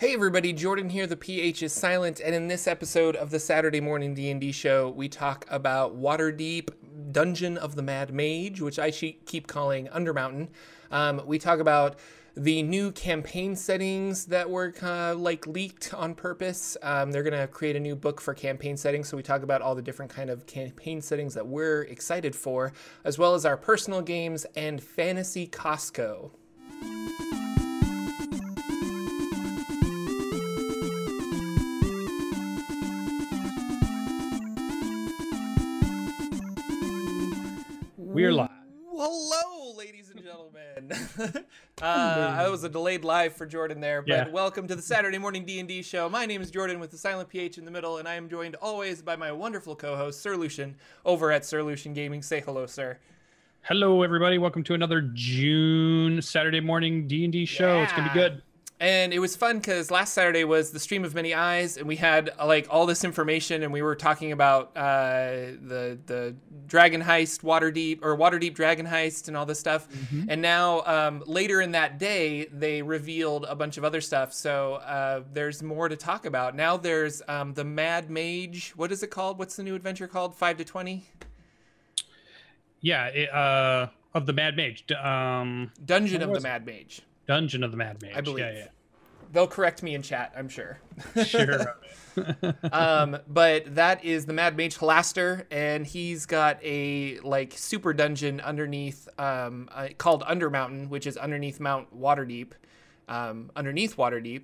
Hey everybody, Jordan here. The PH is silent, and in this episode of the Saturday Morning D&D show, we talk about Waterdeep Dungeon of the Mad Mage, which I keep calling Undermountain. Um, we talk about the new campaign settings that were uh, like leaked on purpose. Um, they're gonna create a new book for campaign settings, so we talk about all the different kind of campaign settings that we're excited for, as well as our personal games and fantasy Costco. We're live. Hello, ladies and gentlemen. uh, that was a delayed live for Jordan there, but Yeah. welcome to the Saturday morning D and D show. My name is Jordan with the silent PH in the middle, and I am joined always by my wonderful co-host Sir Lucian over at Sir Lucian Gaming. Say hello, sir. Hello, everybody. Welcome to another June Saturday morning D and D show. It's gonna be good. And it was fun because last Saturday was the stream of many eyes, and we had like all this information, and we were talking about uh, the the dragon heist, Waterdeep or Waterdeep dragon heist, and all this stuff. And now um, later in that day, they revealed a bunch of other stuff. So uh, there's more to talk about. Now there's um, the Mad Mage. What is it called? What's the new adventure called? Five to twenty. Yeah. It, uh, of the Mad Mage, um, Dungeon of the? Mad Mage. Dungeon of the Mad Mage. I believe. Yeah, They'll correct me in chat, I'm sure. Sure. um, but that is the Mad Mage Halaster, and he's got a like super dungeon underneath, um, uh, called Undermountain, which is underneath Mount Waterdeep, um, underneath Waterdeep.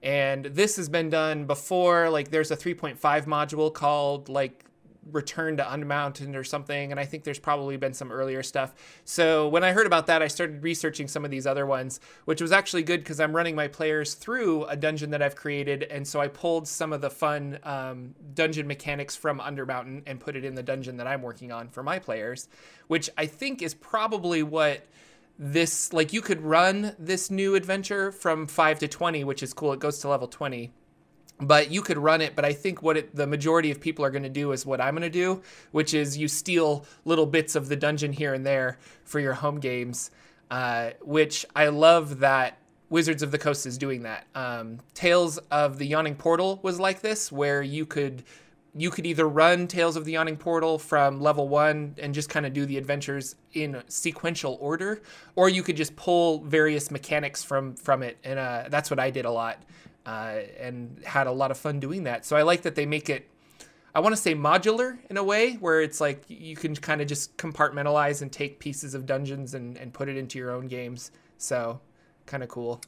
And this has been done before. Like, there's a 3.5 module called like Return to Undermountain or something, and I think there's probably been some earlier stuff. So when I heard about that, I started researching some of these other ones, which was actually good because I'm running my players through a dungeon that I've created, and so I pulled some of the fun um, dungeon mechanics from Undermountain and put it in the dungeon that I'm working on for my players, which I think is probably what this like you could run this new adventure from 5 to 20 which is cool it goes to level 20 but you could run it but i think what it, the majority of people are going to do is what i'm going to do which is you steal little bits of the dungeon here and there for your home games uh, which i love that wizards of the coast is doing that. Um, tales of the yawning portal was like this where you could you could either run Tales of the Yawning Portal from level one and just kind of do the adventures in sequential order, or you could just pull various mechanics from from it, and uh, that's what I did a lot, uh, and had a lot of fun doing that. So I like that they make it. I want to say modular in a way where it's like you can kind of just compartmentalize and take pieces of dungeons and, and put it into your own games. So kind of cool.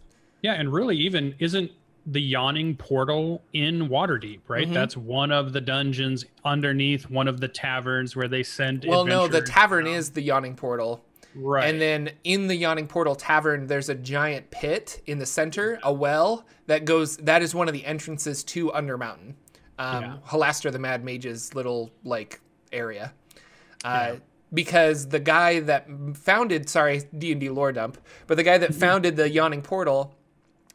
yeah, and really, even isn't the yawning portal in Waterdeep, right? Mhm. That's one of the dungeons underneath one of the taverns where they send. Well, no, the tavern down. is the Yawning Portal. Right. And then in the Yawning Portal Tavern, there's a giant pit in the center, a well that goes. That is one of the entrances to Undermountain. Um, Yeah. Halaster the Mad Mage's little like area. Uh, Because the guy that founded, sorry, D and D lore dump, but the guy that founded the Yawning Portal,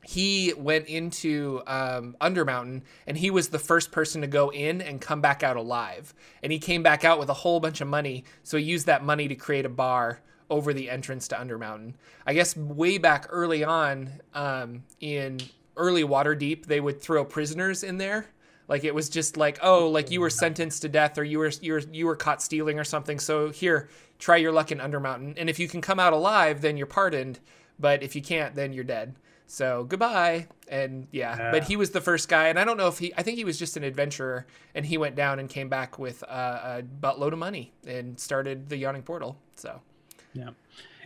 he went into um, Undermountain and he was the first person to go in and come back out alive. And he came back out with a whole bunch of money. So he used that money to create a bar over the entrance to Undermountain. I guess way back early on um, in early Waterdeep, they would throw prisoners in there. Like it was just like, oh, like you were sentenced to death or you were you were you were caught stealing or something. So here, try your luck in Undermountain. And if you can come out alive, then you're pardoned. But if you can't, then you're dead. So goodbye. And yeah, Yeah. but he was the first guy, and I don't know if he. I think he was just an adventurer, and he went down and came back with uh, a buttload of money and started the Yawning Portal. So Yeah.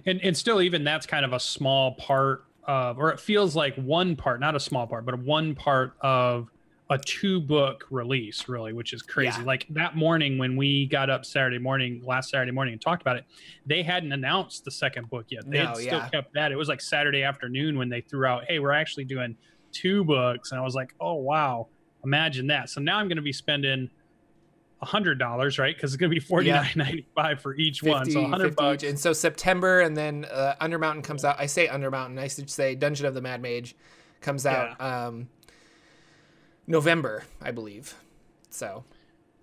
And and still even that's kind of a small part of or it feels like one part, not a small part, but one part of a two book release really, which is crazy. Yeah. Like that morning when we got up Saturday morning, last Saturday morning and talked about it, they hadn't announced the second book yet. They No, had still yeah. kept that. It was like Saturday afternoon when they threw out, "Hey, we're actually doing two books." And I was like, "Oh, wow. Imagine that." So now I'm going to be spending hundred dollars, right? Because it's going to be forty nine ninety five for each one. So hundred 50 bucks. each. And so September, and then uh, Undermountain comes out. I say Undermountain. I should say Dungeon of the Mad Mage comes out um, November, I believe. So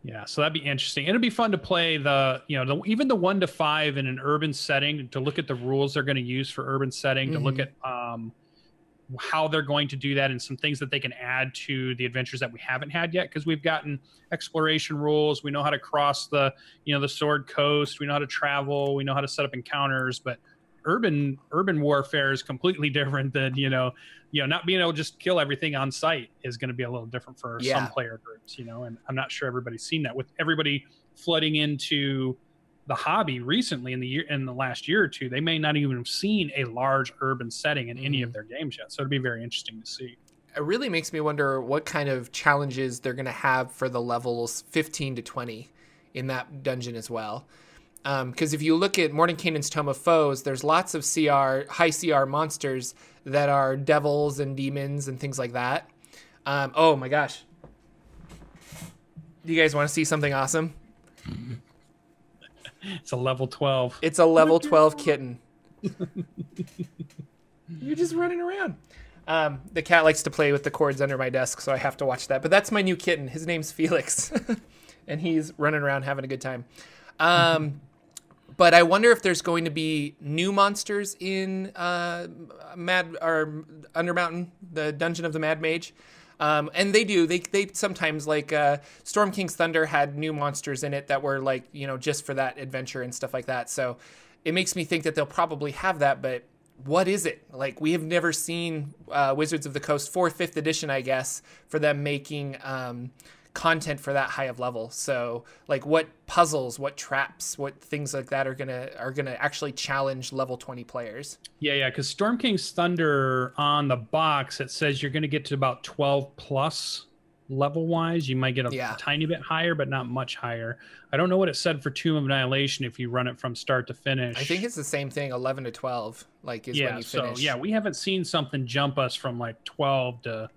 Yeah, so that'd be interesting. It'd be fun to play the, you know, the, even the one to five in an urban setting to look at the rules they're going to use for urban setting, to look Mhm. at um, how they're going to do that and some things that they can add to the adventures that we haven't had yet because we've gotten exploration rules. We know how to cross the you know the sword coast. We know how to travel. We know how to set up encounters. But urban urban warfare is completely different than you know you know not being able to just kill everything on site is going to be a little different for Yeah. some player groups you know and i'm not sure everybody's seen that with everybody flooding into the hobby recently in the year in the last year or two they may not even have seen a large urban setting in any of mm. their games yet so it'd be very interesting to see it really makes me wonder what kind of challenges they're going to have for the levels 15 to 20 in that dungeon as well. Um, because if you look at Mordenkainen's Tome of Foes, there's lots of CR, high CR monsters that are devils and demons and things like that. Um, oh my gosh. Do you guys want to see something awesome? Mm-hmm. It's a level 12 It's a level 12 kitten. You're just running around. Um, the cat likes to play with the cords under my desk, so I have to watch that. But that's my new kitten. His name's Felix, and he's running around having a good time. Um, but I wonder if there's going to be new monsters in uh, Mad or Undermountain, the Dungeon of the Mad Mage. Um, and they do. They they sometimes like uh, Storm King's Thunder had new monsters in it that were like you know just for that adventure and stuff like that. So it makes me think that they'll probably have that. But what is it like? We have never seen uh, Wizards of the Coast for fifth edition, I guess, for them making um, content for that high of level. So like what puzzles, what traps, what things like that are gonna are gonna actually challenge level twenty players. Yeah, yeah, because Storm King's Thunder on the box it says you're to get to about 12 plus level wise. You might get a Yeah. tiny bit higher, but not much higher. I don't know what it said for Tomb of Annihilation if you run it from start to finish. I think it's the same thing, eleven to twelve, like is yeah. when you So finish. yeah, we haven't seen something jump us from like 12 to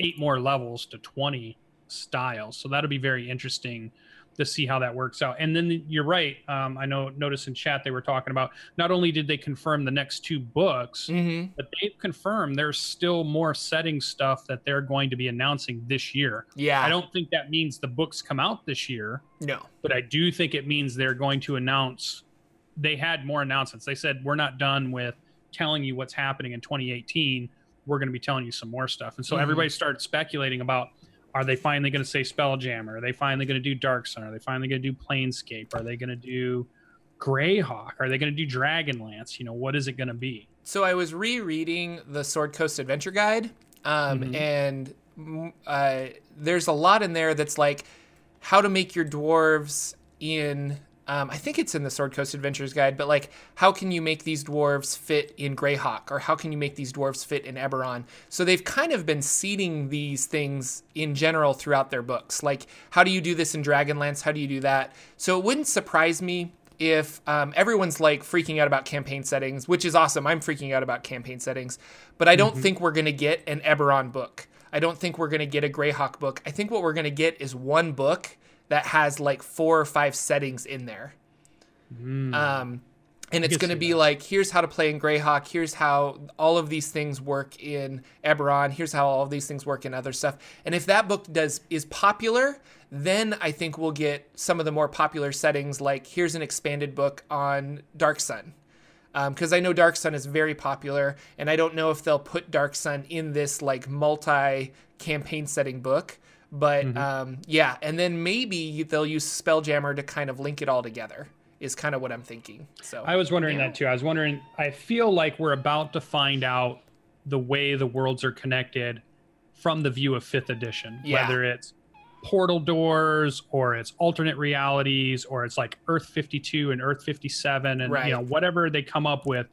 eight more levels to 20 styles. So that'll be very interesting to see how that works out. And then you're right. Um, I know. Notice in chat they were talking about not only did they confirm the next two books, hmm but they've confirmed there's still more setting stuff that they're going to be announcing this year. Yeah. I don't think that means the books come out this year, no. but I do think it means they're going to announce. They had more announcements. They said we're not done with telling you what's happening in 2018. We're going to be telling you some more stuff, and so Mhm. everybody started speculating about. Are they finally going to say Spelljammer? Are they finally going to do Dark Sun? Are they finally going to do Planescape? Are they going to do Greyhawk? Are they going to do Dragonlance? You know, what is it going to be? So I was rereading the Sword Coast Adventure Guide, um, Mhm. and uh, there's a lot in there that's like how to make your dwarves in. Um, I think it's in the Sword Coast Adventures Guide, but like, how can you make these dwarves fit in Greyhawk, or how can you make these dwarves fit in Eberron? So they've kind of been seeding these things in general throughout their books. Like, how do you do this in Dragonlance? How do you do that? So it wouldn't surprise me if um, everyone's like freaking out about campaign settings, which is awesome. I'm freaking out about campaign settings, but I don't think we're gonna get an Eberron book. I don't think we're gonna get a Greyhawk book. I think what we're gonna get is one book that has like four or five settings in there. Um, and it's going to be that. like, here's how to play in Greyhawk. Here's how all of these things work in Eberron. Here's how all of these things work in other stuff. And if that book does is popular, then I think we'll get some of the more popular settings. Like here's an expanded book on Dark Sun, because I know Dark Sun is very popular, and I don't know if they'll put Dark Sun in this like multi campaign setting book. But um, yeah, and then maybe they'll use Spelljammer to kind of link it all together. Is kind of what I'm thinking. So I was wondering that too. I was wondering. I feel like we're about to find out the way the worlds are connected from the view of fifth edition. Yeah. Whether it's portal doors or it's alternate realities or it's like Earth 52 and Earth 57 and Right. you know whatever they come up with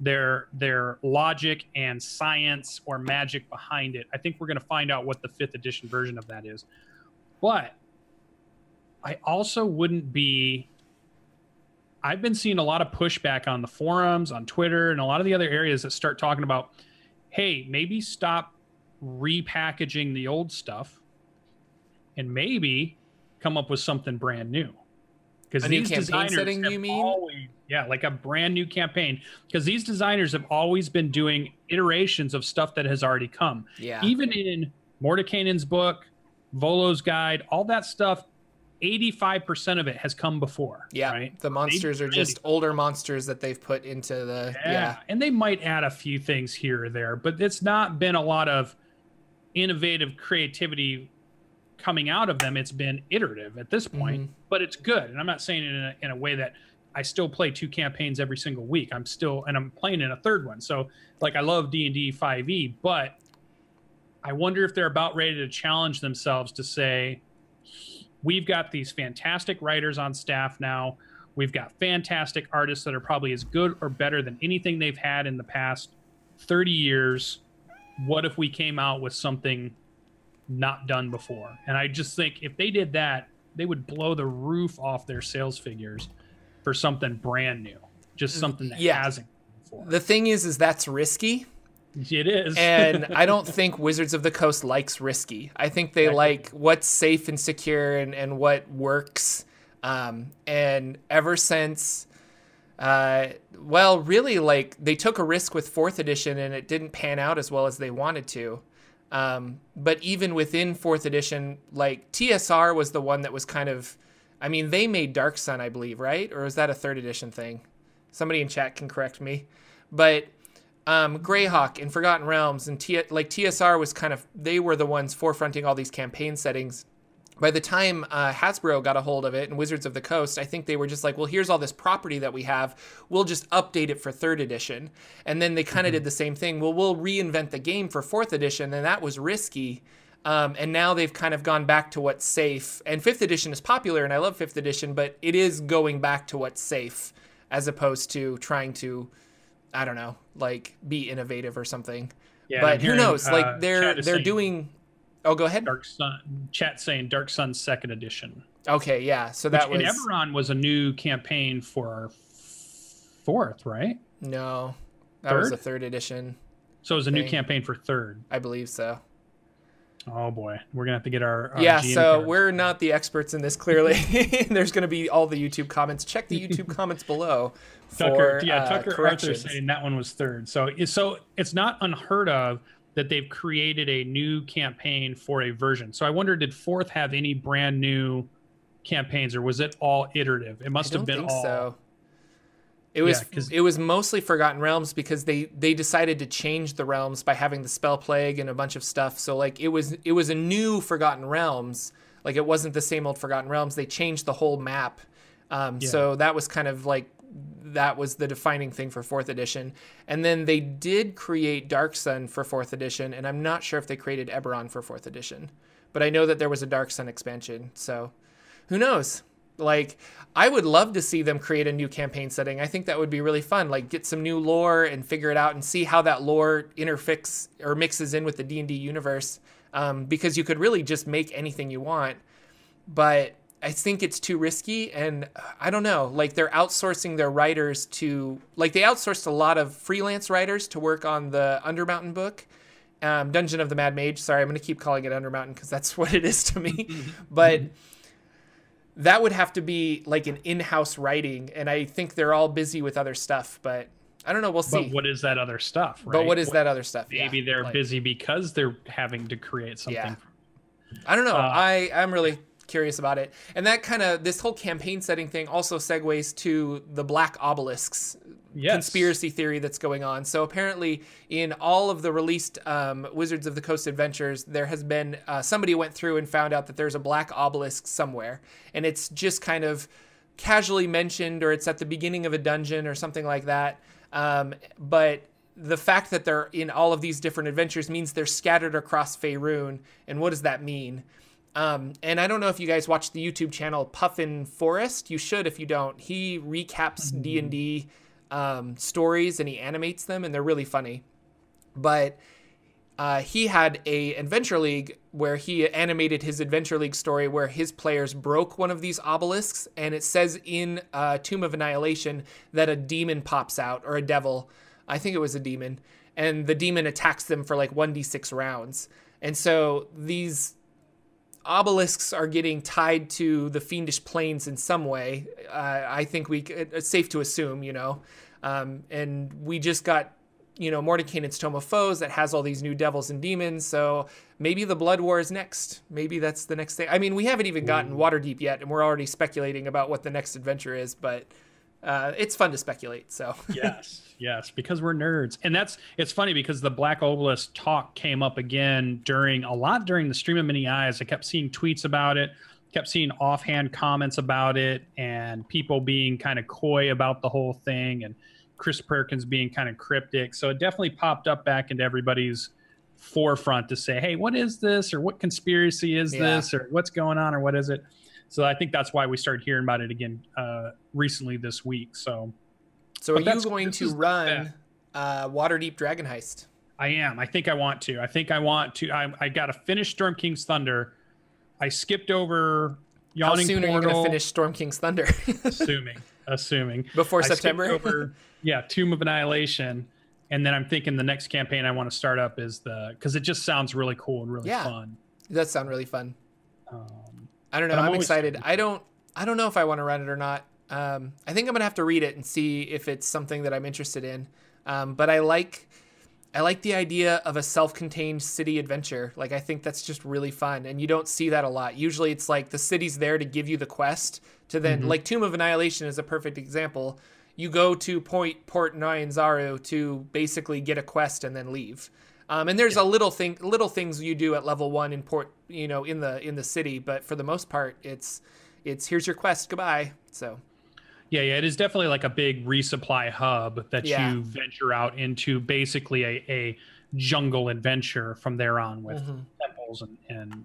their their logic and science or magic behind it. I think we're going to find out what the 5th edition version of that is. But I also wouldn't be I've been seeing a lot of pushback on the forums, on Twitter, and a lot of the other areas that start talking about, hey, maybe stop repackaging the old stuff and maybe come up with something brand new. Because these campaign designers setting, you mean? always, yeah, like a brand new campaign. Because these designers have always been doing iterations of stuff that has already come yeah, even in Mordenkainen's book, Volo's guide, all that stuff 85% of it has come before. Yeah. Right? The monsters are just older monsters that they've put into the. Yeah. yeah. And they might add a few things here or there, but it's not been a lot of innovative creativity coming out of them. It's been iterative at this point, mm-hmm. but it's good. And I'm not saying it in a, in a way that I still play two campaigns every single week. I'm still, and I'm playing in a third one. So, like, I love D and D 5e, but I wonder if they're about ready to challenge themselves to say, we've got these fantastic writers on staff now. We've got fantastic artists that are probably as good or better than anything they've had in the past 30 years. What if we came out with something not done before? And I just think if they did that, they would blow the roof off their sales figures for something brand new, just something that yeah. hasn't before. The thing is, is that's risky it is. and I don't think Wizards of the Coast likes risky. I think they exactly. like what's safe and secure and, and what works. Um, and ever since, uh, well, really, like they took a risk with fourth edition and it didn't pan out as well as they wanted to. Um, but even within fourth edition, like TSR was the one that was kind of, I mean, they made Dark Sun, I believe, right? Or is that a third edition thing? Somebody in chat can correct me. But um, Greyhawk and Forgotten Realms and T- like TSR was kind of they were the ones forefronting all these campaign settings. By the time uh, Hasbro got a hold of it and Wizards of the Coast, I think they were just like, well, here's all this property that we have. We'll just update it for third edition. And then they kind of mm-hmm. did the same thing. Well, we'll reinvent the game for fourth edition. And that was risky. Um, and now they've kind of gone back to what's safe. And fifth edition is popular, and I love fifth edition, but it is going back to what's safe as opposed to trying to I don't know, like be innovative or something. Yeah, but hearing, who knows? Uh, like they're they're doing. Oh, go ahead. Dark Sun chat saying Dark Sun second edition. Okay, yeah. So that Which, was. And Eberron was a new campaign for fourth, right? No, that third? was a third edition. So it was a thing. new campaign for third. I believe so. Oh boy, we're gonna have to get our, our yeah. GM so we're not the experts in this. Clearly, there's gonna be all the YouTube comments. Check the YouTube comments below. Tucker, for, yeah, uh, Tucker Arthur saying that one was third. So so it's not unheard of that they've created a new campaign for a version. So I wonder, did fourth have any brand new campaigns, or was it all iterative? It must have been all. So. It was yeah, it was mostly Forgotten Realms because they they decided to change the realms by having the spell plague and a bunch of stuff. So like it was it was a new Forgotten Realms. Like it wasn't the same old Forgotten Realms. They changed the whole map. Um, yeah. So that was kind of like that was the defining thing for fourth edition. And then they did create Dark Sun for fourth edition, and I'm not sure if they created Eberron for fourth edition, but I know that there was a Dark Sun expansion. So who knows? Like, I would love to see them create a new campaign setting. I think that would be really fun. Like, get some new lore and figure it out and see how that lore interfix or mixes in with the D and D universe. Um, because you could really just make anything you want, but I think it's too risky. And I don't know. Like, they're outsourcing their writers to like they outsourced a lot of freelance writers to work on the Undermountain book. Um, Dungeon of the Mad Mage. Sorry, I'm going to keep calling it Undermountain because that's what it is to me. but that would have to be like an in-house writing and i think they're all busy with other stuff but i don't know we'll see but what is that other stuff right? but what is what, that other stuff maybe yeah, they're like, busy because they're having to create something yeah. i don't know uh, i i'm really curious about it. And that kind of this whole campaign setting thing also segues to the black obelisks yes. conspiracy theory that's going on. So apparently, in all of the released um, Wizards of the Coast adventures, there has been uh, somebody went through and found out that there's a black obelisk somewhere, and it's just kind of casually mentioned, or it's at the beginning of a dungeon or something like that. Um, but the fact that they're in all of these different adventures means they're scattered across Faerun. And what does that mean? Um, and I don't know if you guys watch the YouTube channel Puffin Forest. You should if you don't. He recaps mm-hmm. D and D um, stories and he animates them, and they're really funny. But uh, he had a adventure league where he animated his adventure league story where his players broke one of these obelisks, and it says in uh, Tomb of Annihilation that a demon pops out or a devil. I think it was a demon, and the demon attacks them for like one d six rounds. And so these obelisks are getting tied to the fiendish planes in some way. Uh, I think we it's safe to assume, you know, um, and we just got you know, Mordenkainen's Tome of Foes that has all these new devils and demons. So maybe the Blood War is next. Maybe that's the next thing. I mean, we haven't even gotten Waterdeep yet, and we're already speculating about what the next adventure is, but uh, it's fun to speculate. So yes, yes, because we're nerds, and that's it's funny because the Black Obelisk talk came up again during a lot during the stream of many eyes. I kept seeing tweets about it, kept seeing offhand comments about it, and people being kind of coy about the whole thing, and Chris Perkins being kind of cryptic. So it definitely popped up back into everybody's forefront to say, "Hey, what is this? Or what conspiracy is yeah. this? Or what's going on? Or what is it?" So I think that's why we started hearing about it again uh, recently this week. So, so are you going to run uh, Waterdeep Dragon Heist? I am. I think I want to. I think I want to. I, I got to finish Storm King's Thunder. I skipped over Yawning How soon Portal, are you going to finish Storm King's Thunder? assuming, assuming before I September. Over, yeah, Tomb of Annihilation, and then I'm thinking the next campaign I want to start up is the because it just sounds really cool and really yeah, fun. It does sound really fun. Um, I don't know. I'm, I'm excited. I don't. I don't know if I want to run it or not. Um, I think I'm gonna have to read it and see if it's something that I'm interested in. Um, but I like. I like the idea of a self-contained city adventure. Like I think that's just really fun, and you don't see that a lot. Usually, it's like the city's there to give you the quest to then. Mm-hmm. Like Tomb of Annihilation is a perfect example. You go to Point Port Nyanzaru to basically get a quest and then leave. Um, and there's yeah. a little thing, little things you do at level one in port, you know, in the in the city, but for the most part, it's it's here's your quest, goodbye. So. Yeah, yeah, it is definitely like a big resupply hub that yeah. you venture out into, basically a, a jungle adventure from there on with mm-hmm. temples and, and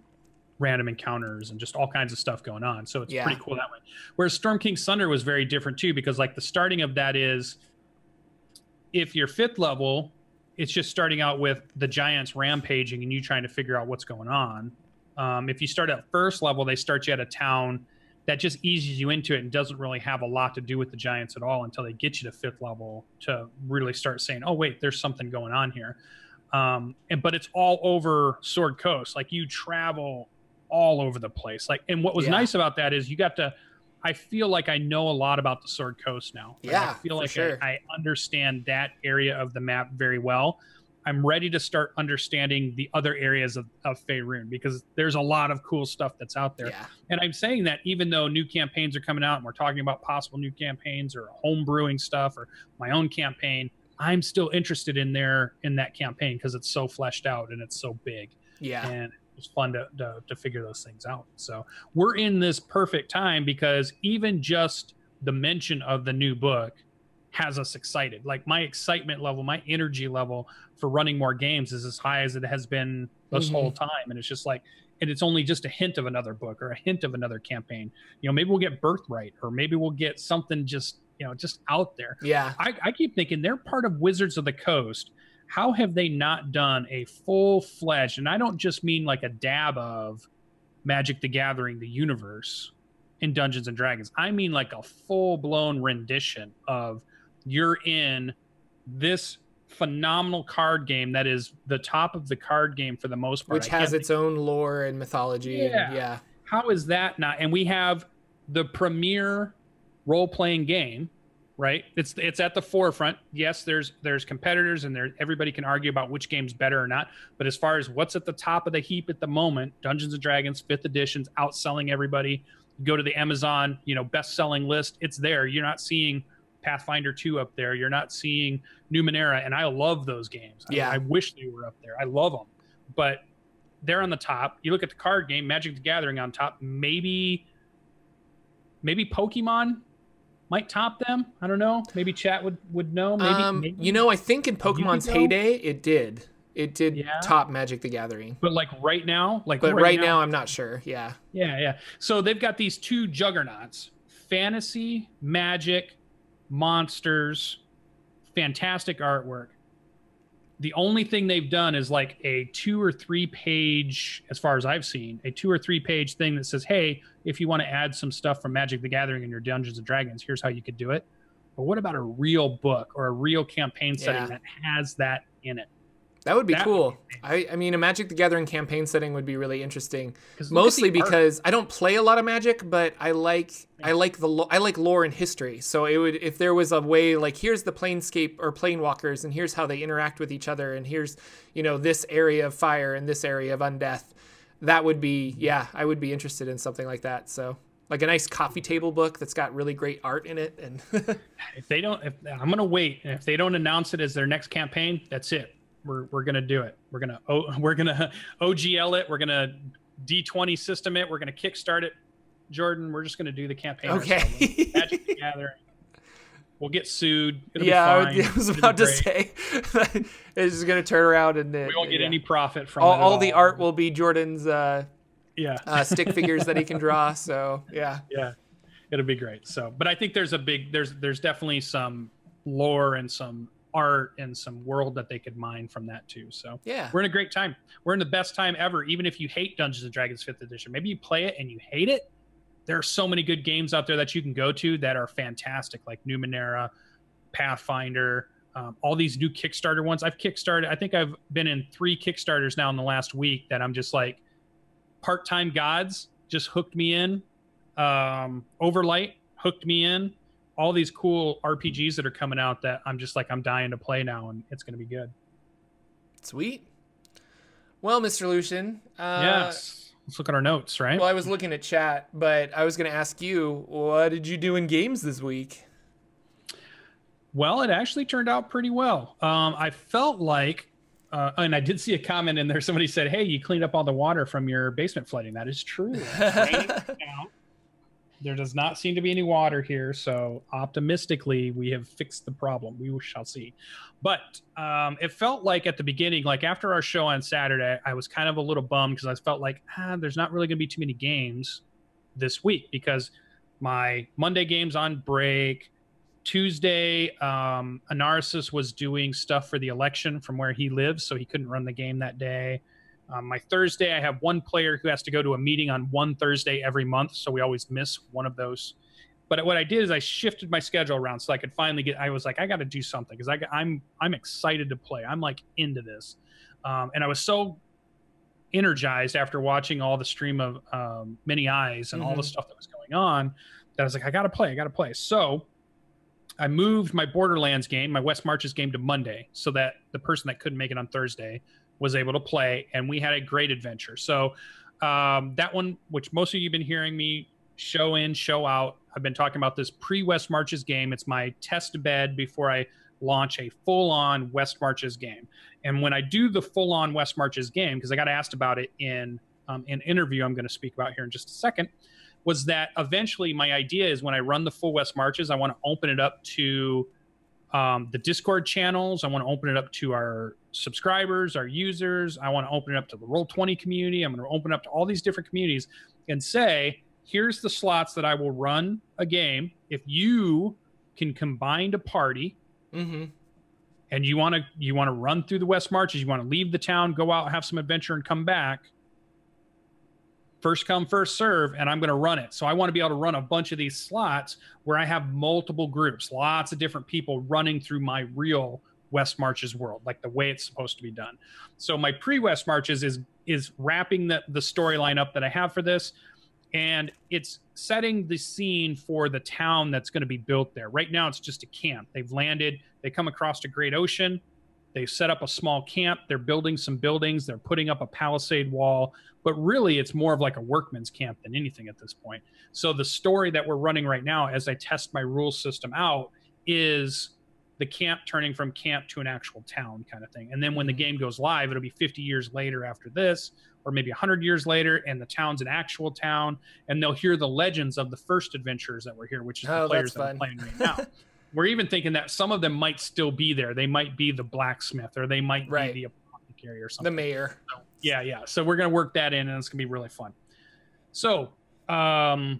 random encounters and just all kinds of stuff going on. So it's yeah. pretty cool that way. Whereas Storm King Thunder was very different too, because like the starting of that is if you're fifth level, it's just starting out with the giants rampaging and you trying to figure out what's going on. Um, if you start at first level, they start you at a town that just eases you into it and doesn't really have a lot to do with the giants at all until they get you to fifth level to really start saying, "Oh wait, there's something going on here." Um, and but it's all over Sword Coast. Like you travel all over the place. Like, and what was yeah. nice about that is you got to I feel like I know a lot about the Sword Coast now. Like yeah, I feel like sure. I, I, understand that area of the map very well. I'm ready to start understanding the other areas of, of Faerun because there's a lot of cool stuff that's out there. Yeah. And I'm saying that even though new campaigns are coming out and we're talking about possible new campaigns or home brewing stuff or my own campaign, I'm still interested in there in that campaign because it's so fleshed out and it's so big. Yeah. And was fun to, to, to figure those things out. So we're in this perfect time because even just the mention of the new book has us excited. Like my excitement level, my energy level for running more games is as high as it has been this mm-hmm. whole time. And it's just like, and it's only just a hint of another book or a hint of another campaign. You know, maybe we'll get Birthright or maybe we'll get something just, you know, just out there. Yeah. I, I keep thinking they're part of Wizards of the Coast how have they not done a full fledged, and I don't just mean like a dab of Magic the Gathering, the universe in Dungeons and Dragons. I mean like a full blown rendition of you're in this phenomenal card game that is the top of the card game for the most part. Which has its think... own lore and mythology. Yeah. And, yeah. How is that not? And we have the premier role playing game right? It's it's at the forefront. Yes, there's there's competitors and there everybody can argue about which game's better or not. But as far as what's at the top of the heap at the moment, Dungeons and Dragons fifth edition's outselling everybody. You go to the Amazon, you know, best selling list, it's there. You're not seeing Pathfinder 2 up there. You're not seeing Numenera, and I love those games. Yeah. I, I wish they were up there. I love them. But they're on the top. You look at the card game, Magic the Gathering on top. Maybe maybe Pokemon might top them. I don't know. Maybe chat would would know. Maybe, um, maybe. you know, I think in Pokemon's heyday, it did. It did yeah. top Magic the Gathering. But like right now, like but right, right now, now, I'm not sure. Yeah. Yeah, yeah. So they've got these two juggernauts: fantasy, magic, monsters, fantastic artwork the only thing they've done is like a two or three page, as far as I've seen, a two or three page thing that says, hey, if you want to add some stuff from Magic the Gathering in your Dungeons and Dragons, here's how you could do it. But what about a real book or a real campaign setting yeah. that has that in it? That would be That cool. would be I, I mean, a Magic the Gathering campaign setting would be really interesting. Mostly the art. because I don't play a lot of Magic, but I like I like the I like lore and history. So it would if there was a way like here's the planescape or planewalkers and here's how they interact with each other and here's you know this area of fire and this area of undeath. That would be yeah, I would be interested in something like that. So like a nice coffee table book that's got really great art in it and If they don't, if I'm gonna wait, and if they don't announce it as their next campaign, that's it. We're we're gonna do it. We're gonna oh, we're gonna OGL it. We're gonna D20 system it. We're gonna kickstart it. Jordan, we're just gonna do the campaign. okay. Magic the Gathering. We'll get sued. It'll yeah, be I fine. was- I was about to say it's just gonna turn around and we won't get yeah. any profit from all, it at all the art will be Jordan's uh, Yeah, uh, stick figures that he can draw. So yeah, yeah, it'll be great. So, but I think there's a big there's there's definitely some lore and some art and some world that they could mine from that too. So yeah, we're in a great time. We're in the best time ever. Even if you hate Dungeons and Dragons Fifth Edition, maybe you play it and you hate it. There are so many good games out there that you can go to that are fantastic, like Numenera, Pathfinder, um, all these new Kickstarter ones. I've kickstarted. I think I've been in three Kickstarters now in the last week that I'm just like part-time gods just hooked me in. Um, Overlight hooked me in. All these cool RPGs that are coming out that I'm just like I'm dying to play now, and it's going to be good. sweet. Well, Mr. Lucian, uh, yes. Let's look at our notes, right? Well, I was looking at chat, but I was going to ask you, what did you do in games this week? Well, it actually turned out pretty well. Um, I felt like, uh, and I did see a comment in there. Somebody said, "Hey, you cleaned up all the water from your basement flooding." That is true. There does not seem to be any water here, so optimistically, we have fixed the problem. We shall see. But um, it felt like at the beginning, like after our show on Saturday, I was kind of a little bummed because I felt like ah, there's not really going to be too many games this week because my Monday game's on break. Tuesday, um, Anarsis was doing stuff for the election from where he lives, so he couldn't run the game that day. Um, my Thursday, I have one player who has to go to a meeting on one Thursday every month, so we always miss one of those. But what I did is I shifted my schedule around so I could finally get. I was like, I got to do something because I, I'm I'm excited to play. I'm like into this, um, and I was so energized after watching all the stream of um, many eyes and all the Mhm. stuff that was going on that I was like, I got to play. I got to play. So I moved my Borderlands game, my West Marches game, to Monday, so that the person that couldn't make it on Thursday was able to play, and we had a great adventure. So um, that one, which most of you've been hearing me show in, show out, I've been talking about this pre West Marches game. It's my test bed before I launch a full on West Marches game. And when I do the full on West Marches game, because I got asked about it in um, an interview I'm going to speak about here in just a second, was that eventually my idea is when I run the full West Marches, I want to open it up to um, the Discord channels. I want to open it up to our subscribers, our users. I want to open it up to the Roll20 community. I'm going to open it up to all these different communities and say, here's the slots that I will run a game. If you can combine a party Mm-hmm. and you want to you want to run through the West Marches, you want to leave the town, go out, have some adventure, and come back. First come, first serve, and I'm going to run it. So I want to be able to run a bunch of these slots where I have multiple groups, lots of different people running through my real West Marches world, like the way it's supposed to be done. So my pre-West Marches is is wrapping the the storyline up that I have for this, and it's setting the scene for the town that's going to be built there. Right now, it's just a camp. They've landed. They come across a great ocean. They've set up a small camp. They're building some buildings. They're putting up a palisade wall. But really, it's more of like a workman's camp than anything at this point. So the story that we're running right now, as I test my rule system out, is the camp turning from camp to an actual town kind of thing. And then when the mm-hmm. game goes live, it'll be 50 years later after this, or maybe 100 years later, and the town's an actual town, and they'll hear the legends of the first adventurers that were here, which is Oh, the players that are playing right now. we're even thinking that some of them might still be there. They might be the blacksmith, or they might Right. be the apothecary, or something. The mayor. Yeah, yeah. So we're gonna work that in, and it's gonna be really fun. So um,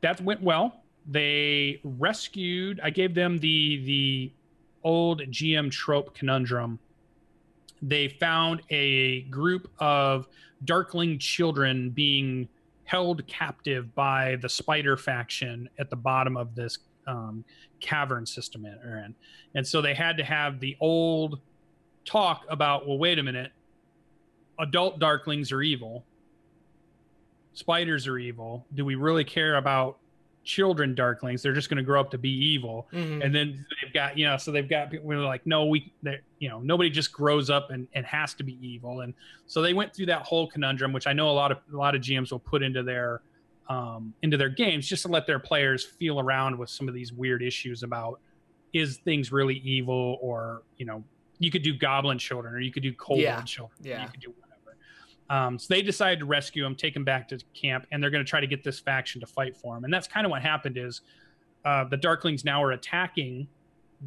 that went well. They rescued. I gave them the the old GM trope conundrum. They found a group of Darkling children being held captive by the Spider faction at the bottom of this um, cavern system they're in, and so they had to have the old talk about, well, wait a minute, adult darklings are evil, spiders are evil. Do we really care about children darklings? They're just going to grow up to be evil. Mhm. And then they've got, you know, so they've got people are like, no, we, you know, nobody just grows up and, and has to be evil. And so they went through that whole conundrum, which I know a lot of, a lot of GMs will put into their, um, into their games just to let their players feel around with some of these weird issues about is things really evil or you know you could do goblin children or you could do cold Yeah. children Yeah. you could do whatever. Um, so they decided to rescue him take him back to camp and they're going to try to get this faction to fight for him. And that's kind of what happened is uh, the darklings now are attacking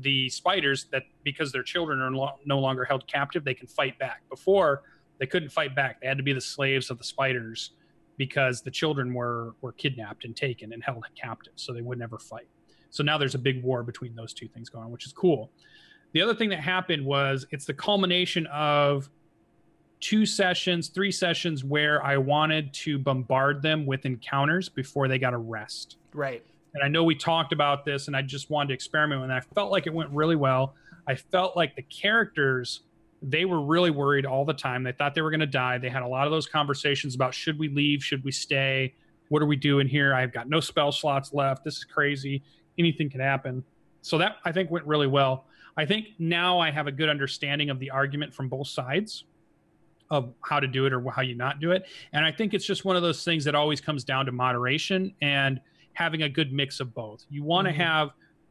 the spiders that because their children are lo- no longer held captive they can fight back. Before they couldn't fight back. They had to be the slaves of the spiders because the children were were kidnapped and taken and held captive so they would never fight so now there's a big war between those two things going on which is cool the other thing that happened was it's the culmination of two sessions three sessions where i wanted to bombard them with encounters before they got a rest Right. and I know we talked about this, and I just wanted to experiment and. I felt like it went really well. I felt like the characters, they were really worried all the time. They thought they were going to die. They had a lot of those conversations about should we leave? Should we stay? What are we doing here? I've got no spell slots left. This is crazy. Anything can happen. So that I think went really well. I think now I have a good understanding of the argument from both sides of how to do it or how you not do it. And I think it's just one of those things that always comes down to moderation and having a good mix of both. You want to Mhm. have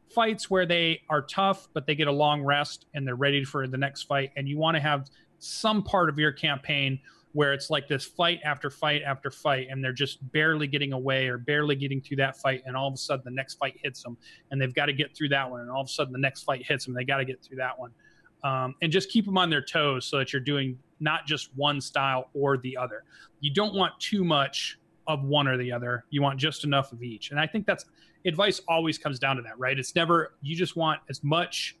fights where they are tough, but they get a long rest and they're ready for the next fight. And you want to have some part of your campaign where it's like this fight after fight after fight, and they're just barely getting away or barely getting through that fight. And all of a sudden, the next fight hits them, and they've got to get through that one. And all of a sudden, the next fight hits them, they got to get through that one. Um, and just keep them on their toes so that you're doing not just one style or the other. You don't want too much of one or the other. You want just enough of each. And I think that's advice always comes down to that, right? It's never you just want as much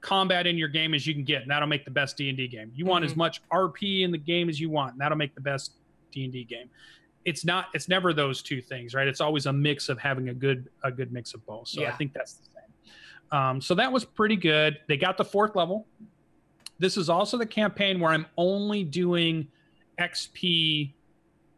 combat in your game as you can get, and that'll make the best D&D game. You want as Mhm. much RP in the game as you want, and that'll make the best D&D game. It's not it's never those two things, right? It's always a mix of having a good a good mix of both. So I think that's the same. Um, so that was pretty good. They got the fourth level. This is also the campaign where I'm only doing XP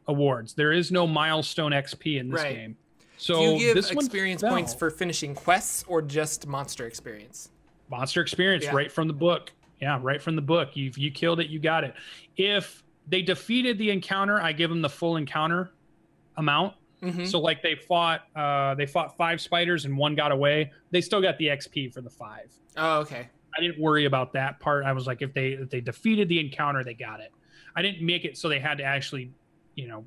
awards. There is no milestone XP in this Right. game. So Do you give one experience points for finishing quests or just monster experience? monster experience Yeah. right from the book. Yeah, right from the book. You you killed it, you got it. If they defeated the encounter, I give them the full encounter amount. Mhm. So like they fought uh they fought five spiders and one got away. They still got the XP for the five. Oh, okay. I didn't worry about that part. I was like, if they if they defeated the encounter, they got it. I didn't make it so they had to actually, you know,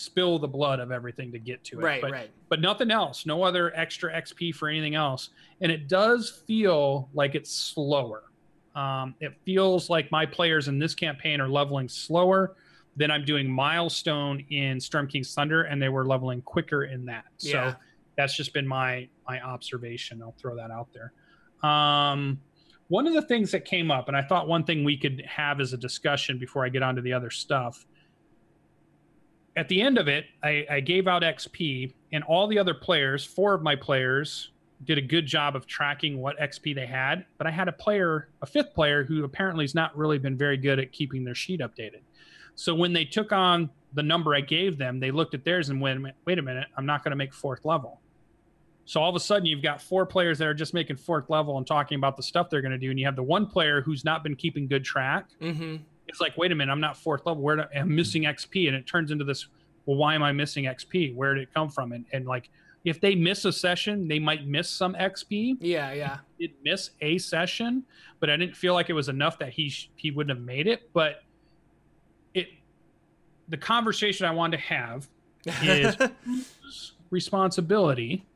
spill the blood of everything to get to it. Right, but, right. But nothing else. No other extra XP for anything else. And it does feel like it's slower. Um, it feels like my players in this campaign are leveling slower than I'm doing milestone in Storm King's Thunder, and they were leveling quicker in that. Yeah. So that's just been my my observation. I'll throw that out there. Um, one of the things that came up, and I thought one thing we could have as a discussion before I get on to the other stuff. At the end of it, I, I gave out XP, and all the other players, four of my players, did a good job of tracking what XP they had. But I had a player, a fifth player, who apparently has not really been very good at keeping their sheet updated. So when they took on the number I gave them, they looked at theirs and went, wait a minute, I'm not going to make fourth level. So all of a sudden, you've got four players that are just making fourth level and talking about the stuff they're going to do, and you have the one player who's not been keeping good track. Mm-hmm. It's like, wait a minute, I'm not fourth level. Where do, I'm missing XP, and it turns into this. Well, why am I missing XP? Where did it come from? And, and like, if they miss a session, they might miss some XP. Yeah, yeah. Did miss a session, but I didn't feel like it was enough that he sh- he wouldn't have made it. But it, the conversation I wanted to have is whose responsibility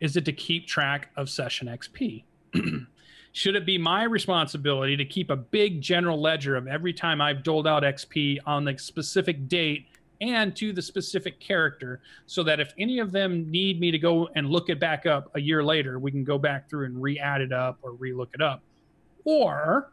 is it to keep track of session XP? Should it be my responsibility to keep a big general ledger of every time I've doled out XP on the specific date and to the specific character so that if any of them need me to go and look it back up a year later, we can go back through and re add it up or re look it up? Or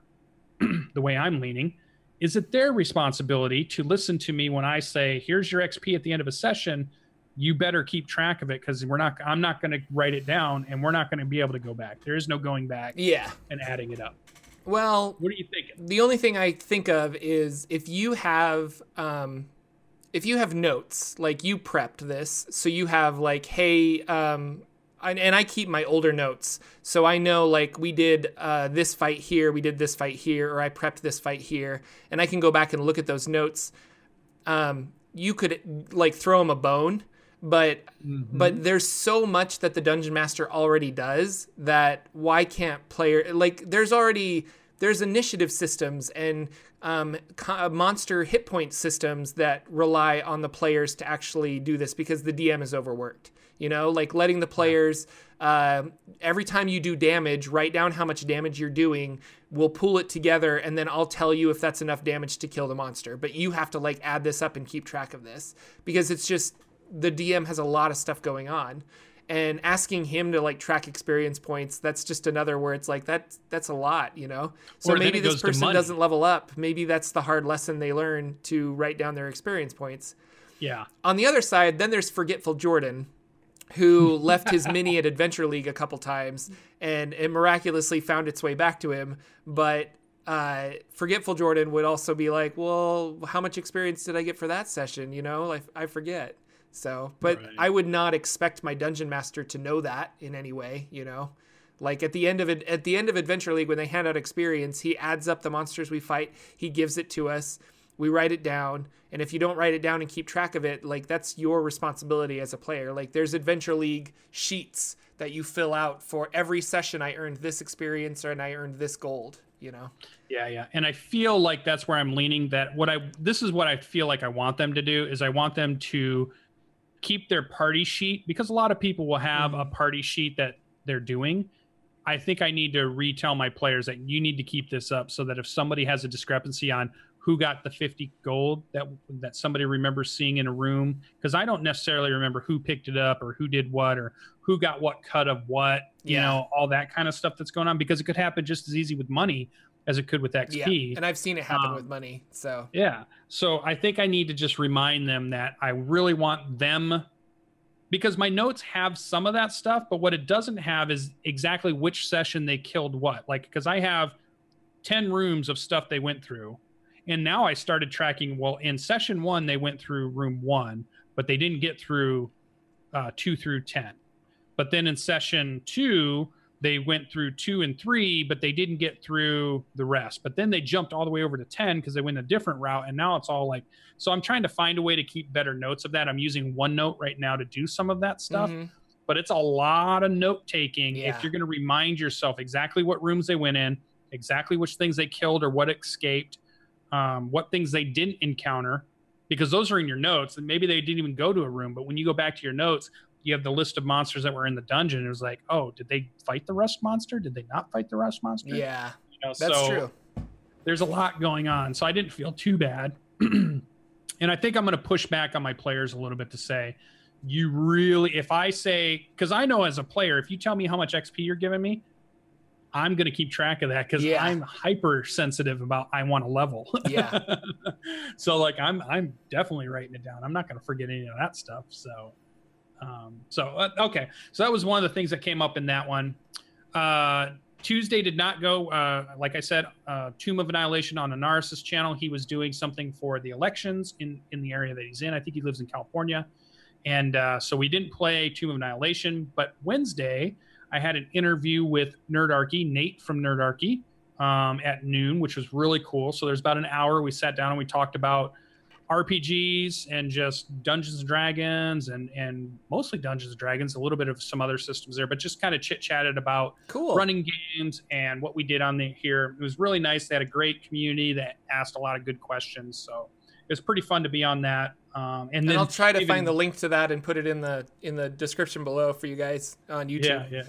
the way I'm leaning, is it their responsibility to listen to me when I say, here's your XP at the end of a session? You better keep track of it because we're not. I'm not going to write it down, and we're not going to be able to go back. There is no going back yeah. and adding it up. Well, what are you thinking? The only thing I think of is if you have um, if you have notes, like you prepped this, so you have like, hey, um, and I keep my older notes, so I know like we did uh, this fight here, we did this fight here, or I prepped this fight here, and I can go back and look at those notes. Um, you could like throw them a bone, but mm-hmm. but there's so much that the dungeon master already does that why can't player like there's already there's initiative systems and um, uh, monster hit point systems that rely on the players to actually do this because the DM is overworked. You know, like letting the players uh, every time you do damage, write down how much damage you're doing. We'll pull it together, and then I'll tell you if that's enough damage to kill the monster. But you have to like add this up and keep track of this because it's just the DM has a lot of stuff going on and asking him to like track experience points that's just another where it's like that that's a lot you know? So maybe this person doesn't level up. Maybe that's the hard lesson they learn to write down their experience points. Yeah. On the other side then there's forgetful jordan who left his mini at adventure league a couple times and it miraculously found its way back to him. But uh, forgetful jordan would also be like well how much experience did i get for that session? You know like i forget so, but right. I would not expect my dungeon master to know that in any way, you know. Like at the end of it, at the end of Adventure League, when they hand out experience, he adds up the monsters we fight. He gives it to us. We write it down, and if you don't write it down and keep track of it, like that's your responsibility as a player. Like there's Adventure League sheets that you fill out for every session. I earned this experience, or and I earned this gold. You know. Yeah, yeah, and I feel like that's where I'm leaning. That what I this is what I feel like I want them to do is I want them to keep their party sheet because a lot of people will have mm-hmm. a party sheet that they're doing. I think I need to retell my players that you need to keep this up so that if somebody has a discrepancy on who got the 50 gold that that somebody remembers seeing in a room because I don't necessarily remember who picked it up or who did what or who got what cut of what, you yeah. know, all that kind of stuff that's going on because it could happen just as easy with money as it could with XP. Yeah, and I've seen it happen um, with money. So yeah, so I think I need to just remind them that I really want them because my notes have some of that stuff, but what it doesn't have is exactly which session they killed what. Like because I have ten rooms of stuff they went through, and now I started tracking. Well, in session one they went through room one, but they didn't get through uh, two through ten. But then in session two they went through two and three, but they didn't get through the rest. But then they jumped all the way over to 10 because they went a different route. And now it's all like, so I'm trying to find a way to keep better notes of that. I'm using OneNote right now to do some of that stuff. Mm-hmm. But it's a lot of note taking yeah. if you're going to remind yourself exactly what rooms they went in, exactly which things they killed or what escaped, um, what things they didn't encounter, because those are in your notes. And maybe they didn't even go to a room, but when you go back to your notes, you have the list of monsters that were in the dungeon. It was like, oh, did they fight the rust monster? Did they not fight the rust monster? Yeah, you know, that's so true. There's a lot going on, so I didn't feel too bad. and I think I'm going to push back on my players a little bit to say, you really, if I say, because I know as a player, if you tell me how much XP you're giving me, I'm going to keep track of that because yeah. I'm hypersensitive about I want a level. Yeah. so like I'm I'm definitely writing it down. I'm not going to forget any of that stuff. So um, so uh, okay, so that was one of the things that came up in that one. Uh, Tuesday did not go. Uh, like I said, uh, Tomb of Annihilation on a Narcissus channel. He was doing something for the elections in in the area that he's in. I think he lives in California, and uh, so we didn't play Tomb of Annihilation. But Wednesday, I had an interview with Nerdarchy, Nate from Nerdarchy, um, at noon, which was really cool. So there's about an hour. We sat down and we talked about RPGs and just Dungeons and Dragons and and mostly Dungeons and Dragons, a little bit of some other systems there, but just kind of chit chatted about cool. running games and what we did on the here. It was really nice. They had a great community that asked a lot of good questions, so it was pretty fun to be on that. Um, and, and I'll try to even, find the link to that and put it in the in the description below for you guys on YouTube. Yeah, yeah.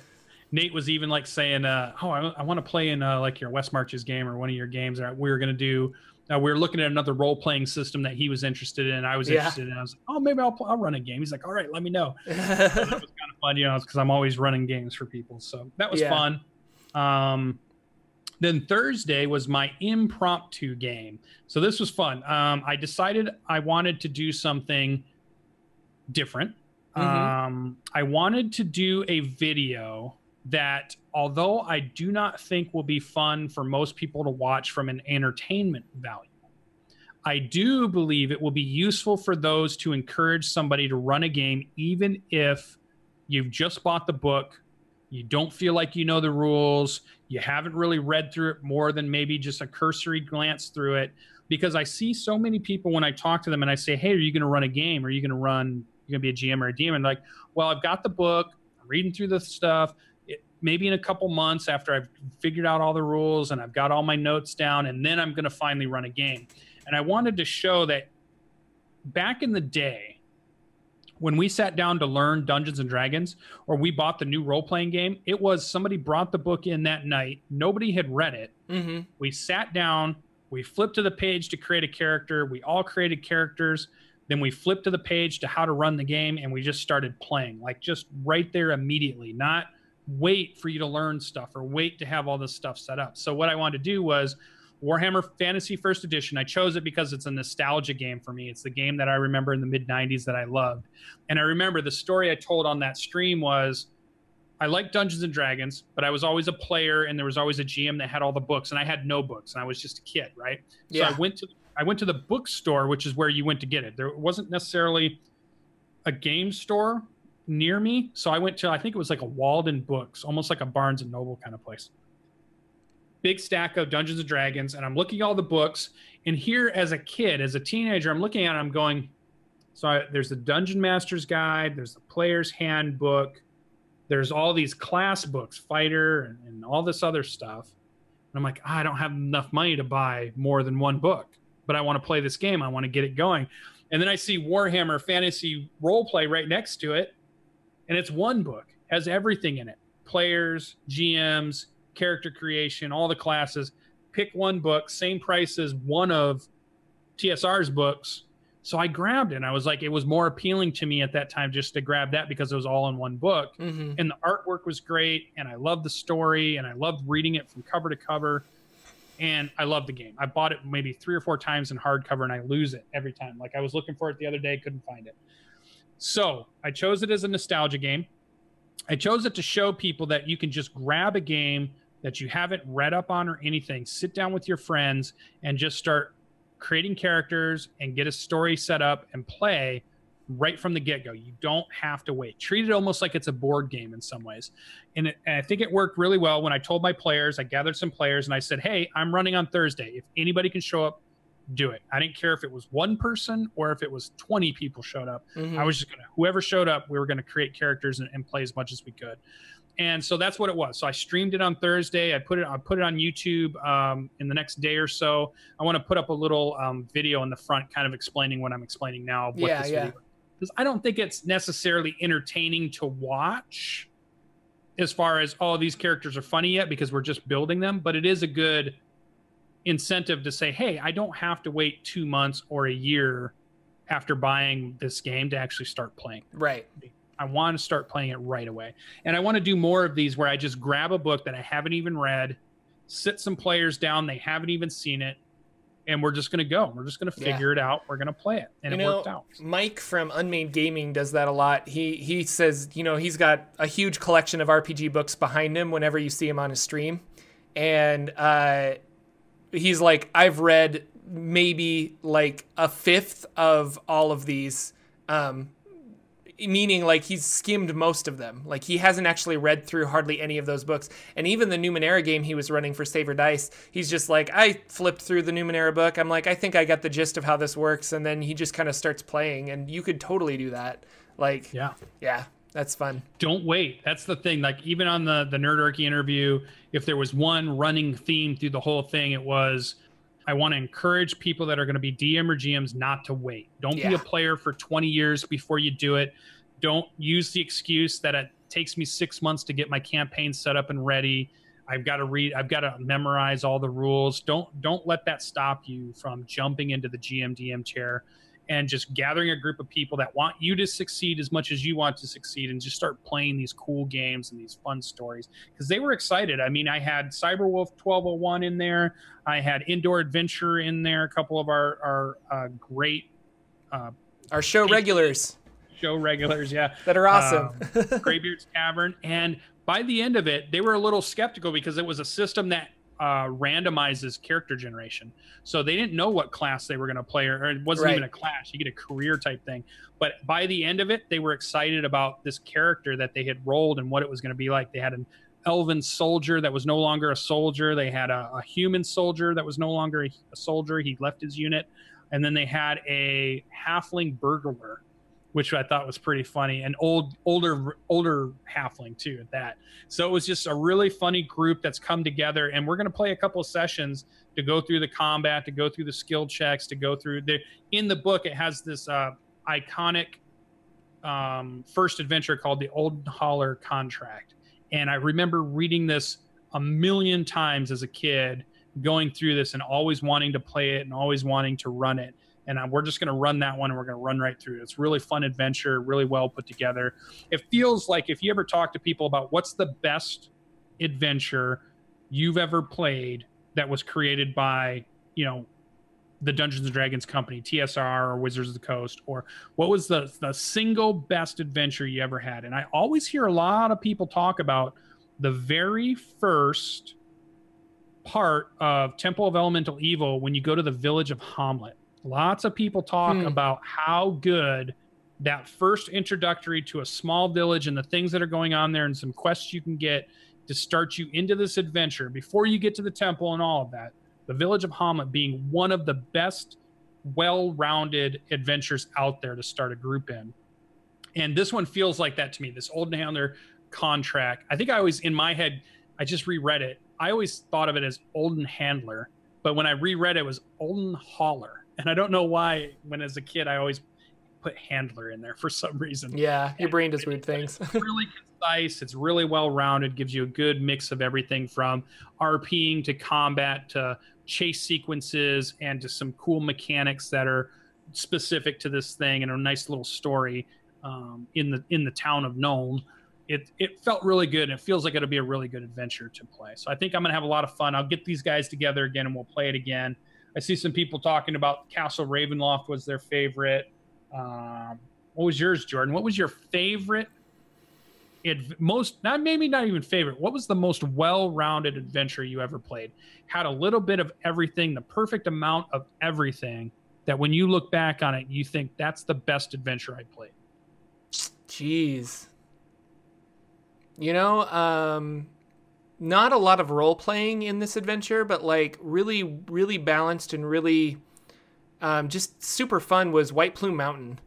Nate was even like saying, uh, "Oh, I, I want to play in uh, like your West Marches game or one of your games. Or we were going to do uh, we were looking at another role playing system that he was interested in. I was yeah. interested in. I was like, oh, maybe I'll, I'll run a game. He's like, all right, let me know. so that was kind of fun, you know, because I'm always running games for people. So that was yeah. fun. Um, then Thursday was my impromptu game. So this was fun. Um, I decided I wanted to do something different. Mm-hmm. Um, I wanted to do a video that although I do not think will be fun for most people to watch from an entertainment value, I do believe it will be useful for those to encourage somebody to run a game, even if you've just bought the book, you don't feel like you know the rules, you haven't really read through it more than maybe just a cursory glance through it. Because I see so many people when I talk to them and I say, Hey, are you going to run a game? Are you going to run, you're going to be a GM or a DM? And like, well, I've got the book, I'm reading through the stuff maybe in a couple months after I've figured out all the rules and I've got all my notes down, and then I'm going to finally run a game. And I wanted to show that back in the day, when we sat down to learn Dungeons and Dragons, or we bought the new role playing game, it was somebody brought the book in that night. Nobody had read it. Mm-hmm. We sat down, we flipped to the page to create a character. We all created characters. Then we flipped to the page to how to run the game, and we just started playing, like just right there immediately, not wait for you to learn stuff or wait to have all this stuff set up. So what I wanted to do was Warhammer Fantasy First Edition. I chose it because it's a nostalgia game for me. It's the game that I remember in the mid 90s that I loved. And I remember the story I told on that stream was I liked Dungeons and Dragons, but I was always a player and there was always a GM that had all the books and I had no books and I was just a kid, right? Yeah. So I went to I went to the bookstore, which is where you went to get it. There wasn't necessarily a game store near me. So I went to, I think it was like a Walden Books, almost like a Barnes and Noble kind of place. Big stack of Dungeons and Dragons, and I'm looking at all the books. And here, as a kid, as a teenager, I'm looking at it, I'm going, so I, there's the Dungeon Master's Guide, there's the Player's Handbook, there's all these class books, Fighter, and, and all this other stuff. And I'm like, ah, I don't have enough money to buy more than one book, but I want to play this game. I want to get it going. And then I see Warhammer Fantasy Roleplay right next to it and it's one book has everything in it. Players gms character creation all the classes. Pick one book same price as one of tsr's books. So i grabbed it and i was like it was more appealing to me at that time just to grab that because it was all in one book. Mm-hmm. and the artwork was great and i loved the story and i loved reading it from cover to cover. And i loved the game. I bought it maybe three or four times in hardcover and i lose it every time. Like i was looking for it the other day couldn't find it so I chose it as a nostalgia game. I chose it to show people that you can just grab a game that you haven't read up on or anything, sit down with your friends, and just start creating characters and get a story set up and play right from the get go. You don't have to wait. Treat it almost like it's a board game in some ways. And, it, and I think it worked really well when I told my players, I gathered some players and I said, Hey, I'm running on Thursday. If anybody can show up, do it. I didn't care if it was one person or if it was 20 people showed up. Mm-hmm. I was just gonna whoever showed up, we were gonna create characters and, and, play as much as we could. And so that's what it was. So I streamed it on Thursday. I put it I put it on YouTube um, in the next day or so. I want to put up a little um, video in the front, kind of explaining what I'm explaining now. What Yeah, this yeah. because I don't think it's necessarily entertaining to watch as far as oh these characters are funny yet because we're just building them but it is a good incentive to say hey i don't have to wait two months or a year after buying this game to actually start playing Right. i want to start playing it right away and i want to do more of these where i just grab a book that i haven't even read sit some players down they haven't even seen it and we're just going to go we're just going to Yeah. figure it out we're going to play it and You it know, worked out Mike from Unmade Gaming does that a lot. He he says, you know, he's got a huge collection of RPG books behind him whenever you see him on his stream. And uh he's like, I've read maybe like a fifth of all of these. Um meaning like he's skimmed most of them. Like he hasn't actually read through hardly any of those books. And even the Numenera game he was running for Saver Dice, he's just like, I flipped through the Numenera book. I'm like, I think I got the gist of how this works. And then he just kind of starts playing. And you could totally do that. Like, yeah yeah, that's fun. don't wait. That's the thing. Like even on the the Nerdarchy interview, if there was one running theme through the whole thing, it was I want to encourage people that are going to be DM or GMs not to wait. Don't be a player for 20 years before you do it. Don't use the excuse that it takes me six months to get my campaign set up and ready. I've got to read. I've got to memorize all the rules. Don't don't let that stop you from jumping into the GM DM chair and just gathering a group of people that want you to succeed as much as you want to succeed and just start playing these cool games and these fun stories. Because they were excited. I mean i had cyberwolf 1201 in there. I had indoor adventure in there. A couple of our our uh, great uh, Our show regulars. Show regulars yeah. That are awesome. Graybeard's Tavern, and by the end of it, they were a little skeptical because it was a system that uh, randomizes character generation. So they didn't know what class they were going to play, or, or, it wasn't right. even a class. You get a career type thing. But by the end of it, they were excited about this character that they had rolled and what it was going to be like. They had an elven soldier that was no longer a soldier. They had a, a human soldier that was no longer a, a soldier. He left his unit. And then they had a halfling burglar which I thought was pretty funny. An old, older, older halfling too at that. So it was just a really funny group that's come together, and we're going to play a couple sessions to go through the combat, to go through the skill checks, to go through the. In the book, it has this uh, iconic um, first adventure called the Oldenhaller Contract, and I remember reading this a million times as a kid, going through this and always wanting to play it and always wanting to run it and uh, we're just going to run that one and we're going to run right through it. It's really fun adventure, really well put together. It feels like if you ever talk to people about what's the best adventure you've ever played that was created by, you know, the Dungeons and Dragons company, TSR or Wizards of the Coast, or what was the the single best adventure you ever had? And I always hear a lot of people talk about the very first part of Temple of Elemental Evil when you go to the village of Hommlet Lots of people talk hmm. about how good that first introductory to a small village and the things that are going on there and some quests you can get to start you into this adventure before you get to the temple and all of that. The village of Hommlet being one of the best, well rounded adventures out there to start a group in. And this one feels like that to me. This Olden Handler contract. I think I always, in my head, I just reread it. I always thought of it as Olden Handler, but when I reread it, it was Oldenhaller and I don't know why. When as a kid, I always put handler in there for some reason. Yeah, your brain does weird things. it's really concise. It's really well rounded. Gives you a good mix of everything from RPing to combat to chase sequences and to some cool mechanics that are specific to this thing and a nice little story um, in the in the town of Nuln. It, it felt really good and it feels like it'll be a really good adventure to play. So I think I'm gonna have a lot of fun. I'll get these guys together again and we'll play it again. I see some people talking about Castle Ravenloft was their favorite. Um, what was yours, Jordan? What was your favorite? It, most not maybe not even favorite. What was the most well-rounded adventure you ever played? Had a little bit of everything, the perfect amount of everything. That when you look back on it, you think that's the best adventure I played. Jeez. You know, um, not a lot of role playing in this adventure, but like really, really balanced and really um, just super fun was White Plume Mountain.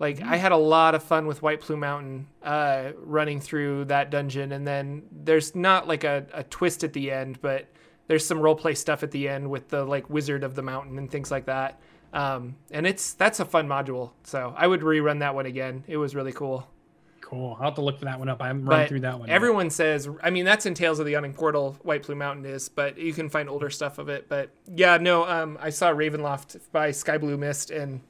Like mm-hmm. I had a lot of fun with White Plume Mountain uh, running through that dungeon, and then there's not like a, a twist at the end, but there's some role play stuff at the end with the like Wizard of the Mountain and things like that. Um, and it's that's a fun module, so I would rerun that one again. It was really cool. Cool. I'll have to look for that one up. I haven't run through that one. Everyone yet. says, I mean, that's in Tales of the Yawning Portal, White Plume Mountain is, but you can find older stuff of it. But yeah, no, um, I saw Ravenloft by Sky Blue Mist, and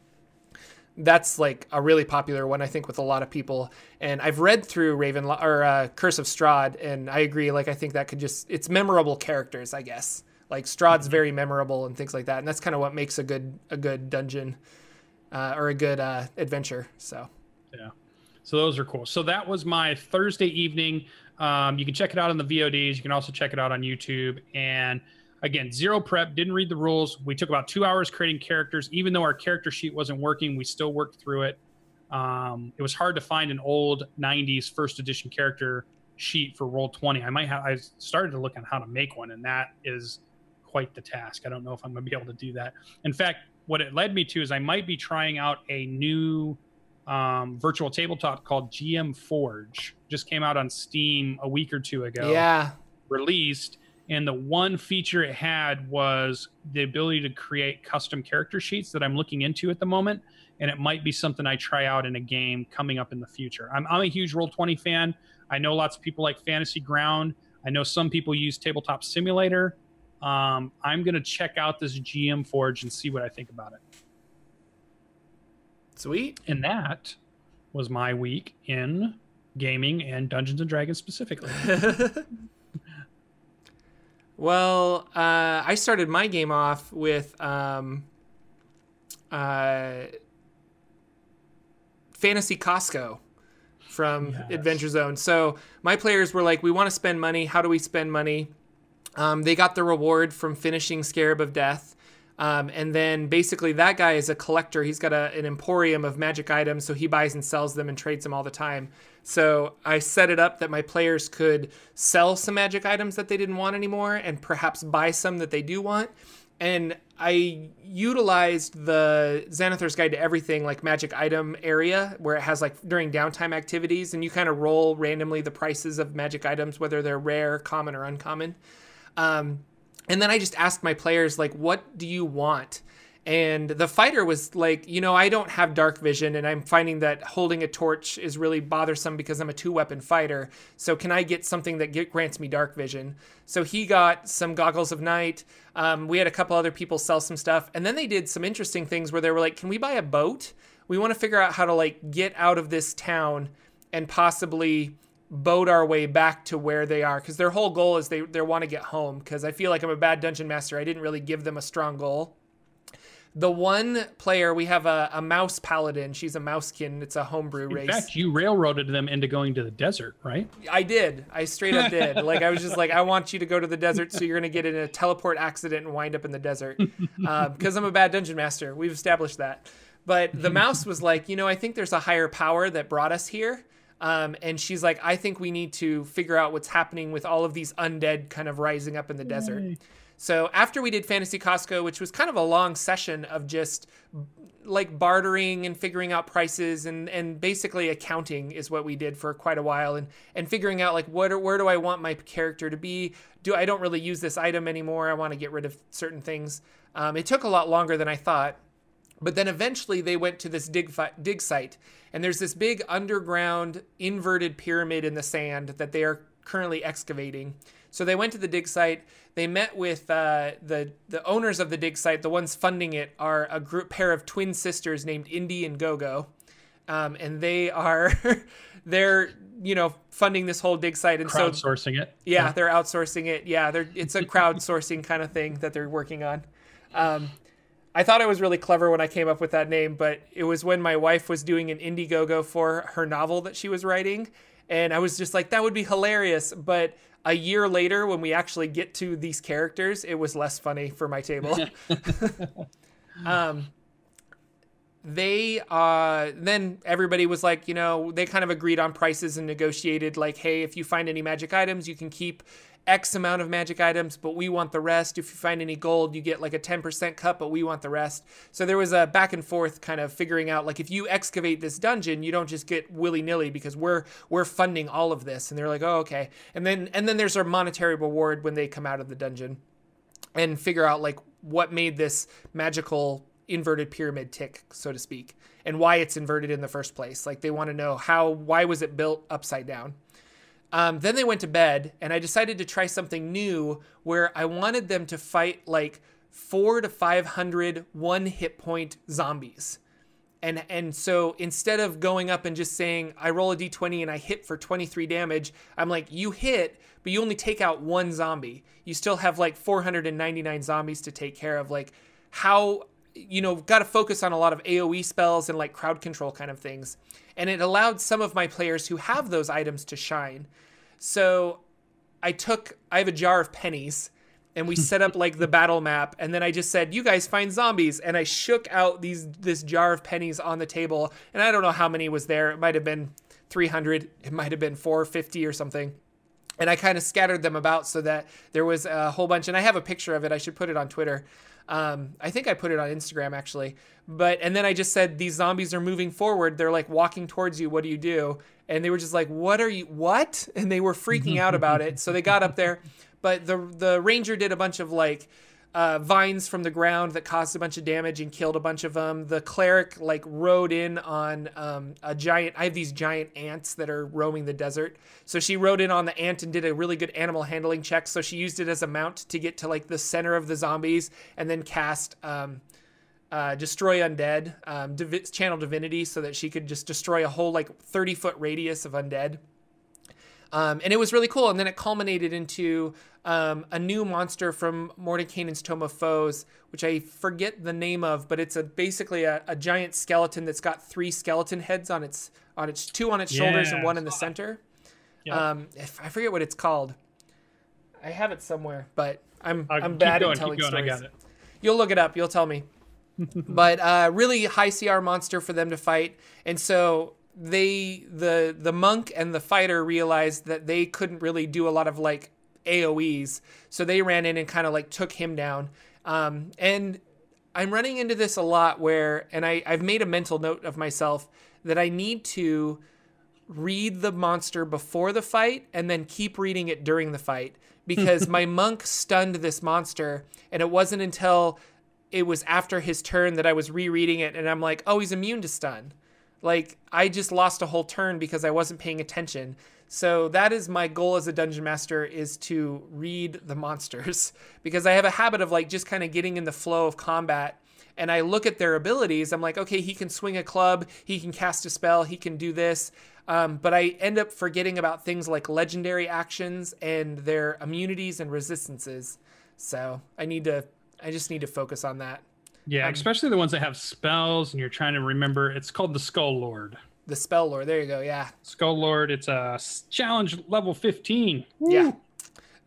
that's like a really popular one, I think, with a lot of people. And I've read through Raven or uh, Curse of Strahd, and I agree. Like, I think that could just, it's memorable characters, I guess. Like Strahd's mm-hmm. very memorable and things like that, and that's kind of what makes a good a good dungeon uh, or a good uh, adventure. So yeah. So those are cool. So that was my Thursday evening. Um, you can check it out on the VODs. You can also check it out on YouTube. And again, zero prep, didn't read the rules. We took about two hours creating characters. Even though our character sheet wasn't working, we still worked through it. Um, it was hard to find an old 90s first edition character sheet for Roll20. I might have, I started to look on how to make one, and that is quite the task. I don't know if I'm going to be able to do that. In fact, what it led me to is I might be trying out a new um, virtual tabletop called GM Forge. Just came out on Steam a week or two ago. Yeah. Released. And the one feature it had was the ability to create custom character sheets that I'm looking into at the moment. And it might be something I try out in a game coming up in the future. I'm, I'm a huge Roll20 fan. I know lots of people like Fantasy Ground. I know some people use Tabletop Simulator. Um, I'm going to check out this GM Forge and see what I think about it. Sweet. And that was my week in gaming and Dungeons and Dragons specifically. well, uh, I started my game off with um, uh, Fantasy Costco. from yes. Adventure Zone. So my players were like, we want to spend money. How do we spend money? Um, they got the reward from finishing Scarab of Death. Um, and then basically, that guy is a collector. He's got a, an emporium of magic items, so he buys and sells them and trades them all the time. So I set it up that my players could sell some magic items that they didn't want anymore and perhaps buy some that they do want. And I utilized the Xanathar's Guide to Everything, like magic item area, where it has like during downtime activities, and you kind of roll randomly the prices of magic items, whether they're rare, common, or uncommon. Um, and then I just asked my players, like, what do you want? And the fighter was like, you know, I don't have dark vision, and I'm finding that holding a torch is really bothersome because I'm a two weapon fighter. So, can I get something that get, grants me dark vision? So, he got some goggles of night. Um, we had a couple other people sell some stuff. And then they did some interesting things where they were like, can we buy a boat? We want to figure out how to like get out of this town and possibly boat our way back to where they are because their whole goal is they, they want to get home because i feel like i'm a bad dungeon master. I didn't really give them a strong goal. The one player we have a, a mouse paladin. She's a mousekin it's a homebrew in race. in fact you railroaded them into going to the desert right? I did. I straight up did. Like i was just like i want you to go to the desert so you're going to get in a teleport accident and wind up in the desert. Because um, i'm a bad dungeon master. We've established that. But the mouse was like you know i think there's a higher power that brought us here um, and she's like, I think we need to figure out what's happening with all of these undead kind of rising up in the Yay. desert. So after we did Fantasy Costco, which was kind of a long session of just like bartering and figuring out prices and and basically accounting is what we did for quite a while and and figuring out like what where do I want my character to be? Do I don't really use this item anymore? I want to get rid of certain things. Um, it took a lot longer than I thought. But then eventually they went to this dig, fi- dig site, and there's this big underground inverted pyramid in the sand that they are currently excavating. So they went to the dig site. They met with uh, the the owners of the dig site. The ones funding it are a group pair of twin sisters named Indy and Gogo, um, and they are they're you know funding this whole dig site and crowdsourcing so, it. Yeah, they're outsourcing it. Yeah, they're it's a crowdsourcing kind of thing that they're working on. Um, I thought I was really clever when I came up with that name, but it was when my wife was doing an Indiegogo for her novel that she was writing. And I was just like, that would be hilarious. But a year later, when we actually get to these characters, it was less funny for my table. um, they uh then everybody was like you know they kind of agreed on prices and negotiated like hey if you find any magic items you can keep X amount of magic items, but we want the rest. If you find any gold, you get like a 10% cut, but we want the rest. So there was a back and forth kind of figuring out like if you excavate this dungeon, you don't just get willy-nilly because we're we're funding all of this. And they're like, "Oh, okay." And then and then there's a monetary reward when they come out of the dungeon and figure out like what made this magical inverted pyramid tick, so to speak, and why it's inverted in the first place. Like they want to know how why was it built upside down? Um, then they went to bed, and I decided to try something new where I wanted them to fight like four to 500 one hit point zombies. And, and so instead of going up and just saying, I roll a d20 and I hit for 23 damage, I'm like, you hit, but you only take out one zombie. You still have like 499 zombies to take care of. Like, how, you know, got to focus on a lot of AoE spells and like crowd control kind of things. And it allowed some of my players who have those items to shine. So I took, I have a jar of pennies and we set up like the battle map. And then i just said you guys find zombies. And i shook out these this jar of pennies on the table. And i don't know how many was there. It might have been 300 it might have been 450 or something. And i kind of scattered them about so that there was a whole bunch. And i have a picture of it. I should put it on twitter um, i think i put it on instagram actually but and then i just said these zombies are moving forward they're like walking towards you what do you do and they were just like, "What are you? What?" And they were freaking out about it. So they got up there, but the the ranger did a bunch of like uh, vines from the ground that caused a bunch of damage and killed a bunch of them. The cleric like rode in on um, a giant. I have these giant ants that are roaming the desert, so she rode in on the ant and did a really good animal handling check. So she used it as a mount to get to like the center of the zombies and then cast. Um, uh, destroy undead, um, channel divinity, so that she could just destroy a whole like 30 foot radius of undead. Um, and it was really cool. And then it culminated into um, a new monster from Mordenkainen's Tome of Foes, which I forget the name of, but it's a basically a, a giant skeleton that's got three skeleton heads on its on its two on its yeah, shoulders and one in the center. Yep. Um, I forget what it's called. I have it somewhere, but I'm uh, I'm bad going, at telling stories. You'll look it up. You'll tell me. but uh, really high CR monster for them to fight, and so they the the monk and the fighter realized that they couldn't really do a lot of like AOE's, so they ran in and kind of like took him down. Um, and I'm running into this a lot where, and I, I've made a mental note of myself that I need to read the monster before the fight and then keep reading it during the fight because my monk stunned this monster and it wasn't until it was after his turn that I was rereading it and I'm like, oh, he's immune to stun. Like I just lost a whole turn because I wasn't paying attention. So that is my goal as a dungeon master is to read the monsters because I have a habit of like just kind of getting in the flow of combat and I look at their abilities. I'm like, okay, he can swing a club, he can cast a spell, he can do this. Um, but I end up forgetting about things like legendary actions and their immunities and resistances. So I need to, I just need to focus on that. Yeah, um, especially the ones that have spells and you're trying to remember. It's called the Skull Lord. The Spell Lord. There you go. Yeah. Skull Lord. It's a challenge level 15. Woo! Yeah.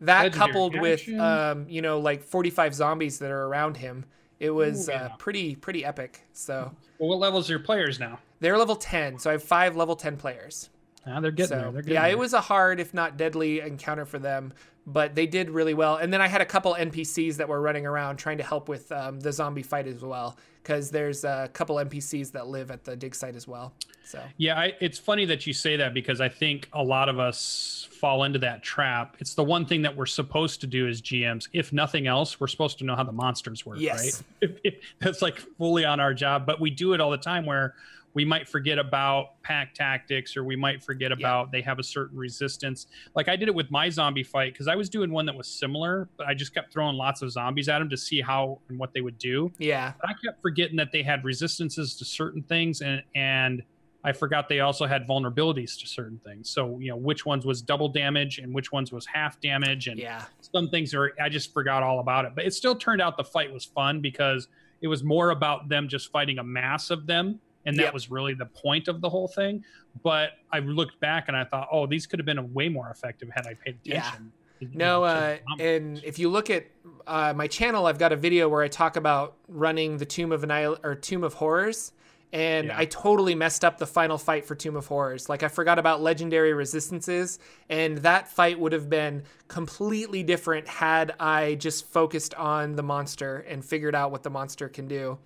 That Legendary coupled with, um, you know, like 45 zombies that are around him, it was Ooh, yeah. uh, pretty pretty epic. So. Well, what levels are your players now? They're level 10, so I have five level 10 players. Ah, they're getting so, there. They're getting yeah, there. it was a hard, if not deadly, encounter for them but they did really well. And then I had a couple NPCs that were running around trying to help with um, the zombie fight as well, because there's a couple NPCs that live at the dig site as well. So yeah, I, it's funny that you say that because I think a lot of us fall into that trap. It's the one thing that we're supposed to do as GMs. If nothing else, we're supposed to know how the monsters work, yes. right? That's like fully on our job, but we do it all the time where we might forget about pack tactics or we might forget about yeah. they have a certain resistance. Like I did it with my zombie fight because I was doing one that was similar, but I just kept throwing lots of zombies at them to see how and what they would do. Yeah. But I kept forgetting that they had resistances to certain things and and I forgot they also had vulnerabilities to certain things. So, you know, which ones was double damage and which ones was half damage and yeah. some things are I just forgot all about it. But it still turned out the fight was fun because it was more about them just fighting a mass of them and that yep. was really the point of the whole thing. But I looked back and I thought, oh, these could have been way more effective had I paid attention. Yeah. No, uh, and if you look at uh, my channel, I've got a video where I talk about running the Tomb of Annihil- or Tomb of Horrors, and yeah. I totally messed up the final fight for Tomb of Horrors. Like I forgot about legendary resistances, and that fight would have been completely different had I just focused on the monster and figured out what the monster can do.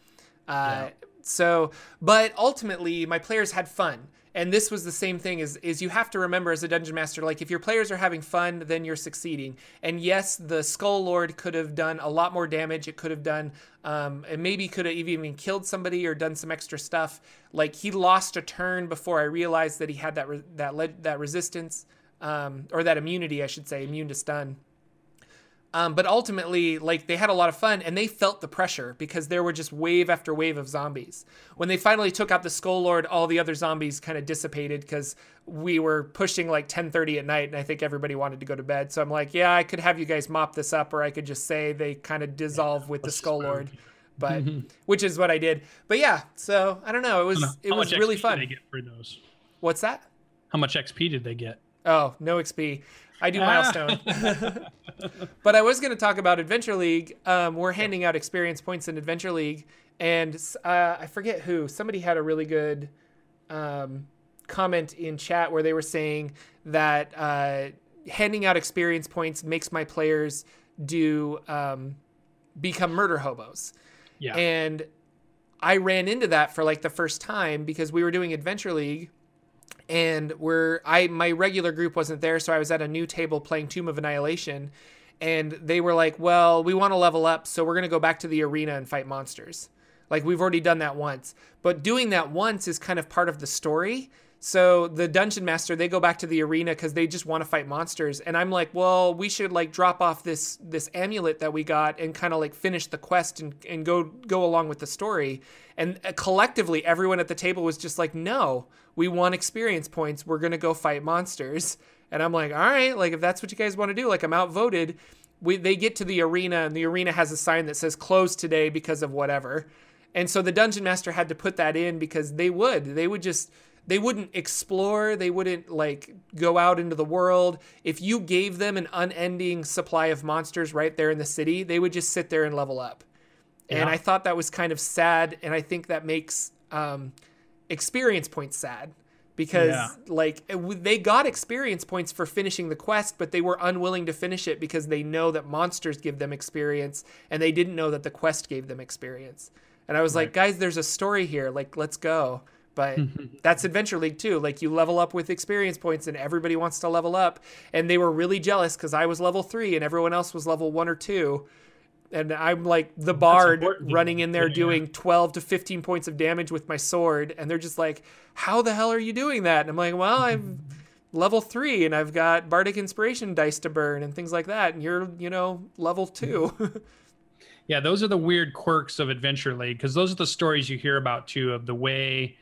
Uh, yeah. So, but ultimately, my players had fun. And this was the same thing is is you have to remember as a dungeon master like if your players are having fun then you're succeeding. And yes the skull lord could have done a lot more damage. It could have done um, and maybe could have even killed somebody or done some extra stuff. Like he lost a turn before I realized that he had that re- that le- that resistance um, or that immunity I should say immune to stun um, but ultimately, like they had a lot of fun and they felt the pressure because there were just wave after wave of zombies. When they finally took out the Skull Lord, all the other zombies kind of dissipated because we were pushing like 10:30 at night, and I think everybody wanted to go to bed. So I'm like, yeah, I could have you guys mop this up, or I could just say they kind of dissolve with the Skull Lord, but which is what I did. But yeah, so I don't know. It was How it was really fun. Did they get for those? What's that? How much XP did they get? Oh, no XP. I do milestone. but I was going to talk about Adventure League. Um, we're handing out experience points in Adventure League, and uh, I forget who. Somebody had a really good um, comment in chat where they were saying that uh, handing out experience points makes my players do um, become murder hobos. Yeah. And I ran into that for like the first time because we were doing Adventure League and we're I my regular group wasn't there, so I was at a new table playing Tomb of Annihilation, and they were like, "Well, we want to level up, so we're gonna go back to the arena and fight monsters." Like we've already done that once. But doing that once is kind of part of the story. So the dungeon master, they go back to the arena because they just want to fight monsters. And I'm like, well, we should like drop off this this amulet that we got and kind of like finish the quest and, and go go along with the story. And uh, collectively, everyone at the table was just like, no, we want experience points. We're gonna go fight monsters. And I'm like, all right, like if that's what you guys want to do, like I'm outvoted. We, they get to the arena and the arena has a sign that says closed today because of whatever. And so the dungeon master had to put that in because they would. They would just they wouldn't explore they wouldn't like go out into the world if you gave them an unending supply of monsters right there in the city they would just sit there and level up yeah. and i thought that was kind of sad and i think that makes um, experience points sad because yeah. like they got experience points for finishing the quest but they were unwilling to finish it because they know that monsters give them experience and they didn't know that the quest gave them experience and i was right. like guys there's a story here like let's go but mm-hmm. that's Adventure League too. Like you level up with experience points, and everybody wants to level up. And they were really jealous because I was level three and everyone else was level one or two. And I'm like the bard running in there yeah. doing 12 to 15 points of damage with my sword. And they're just like, How the hell are you doing that? And I'm like, Well, I'm level three and I've got bardic inspiration dice to burn and things like that. And you're, you know, level two. Mm-hmm. yeah, those are the weird quirks of Adventure League because those are the stories you hear about too of the way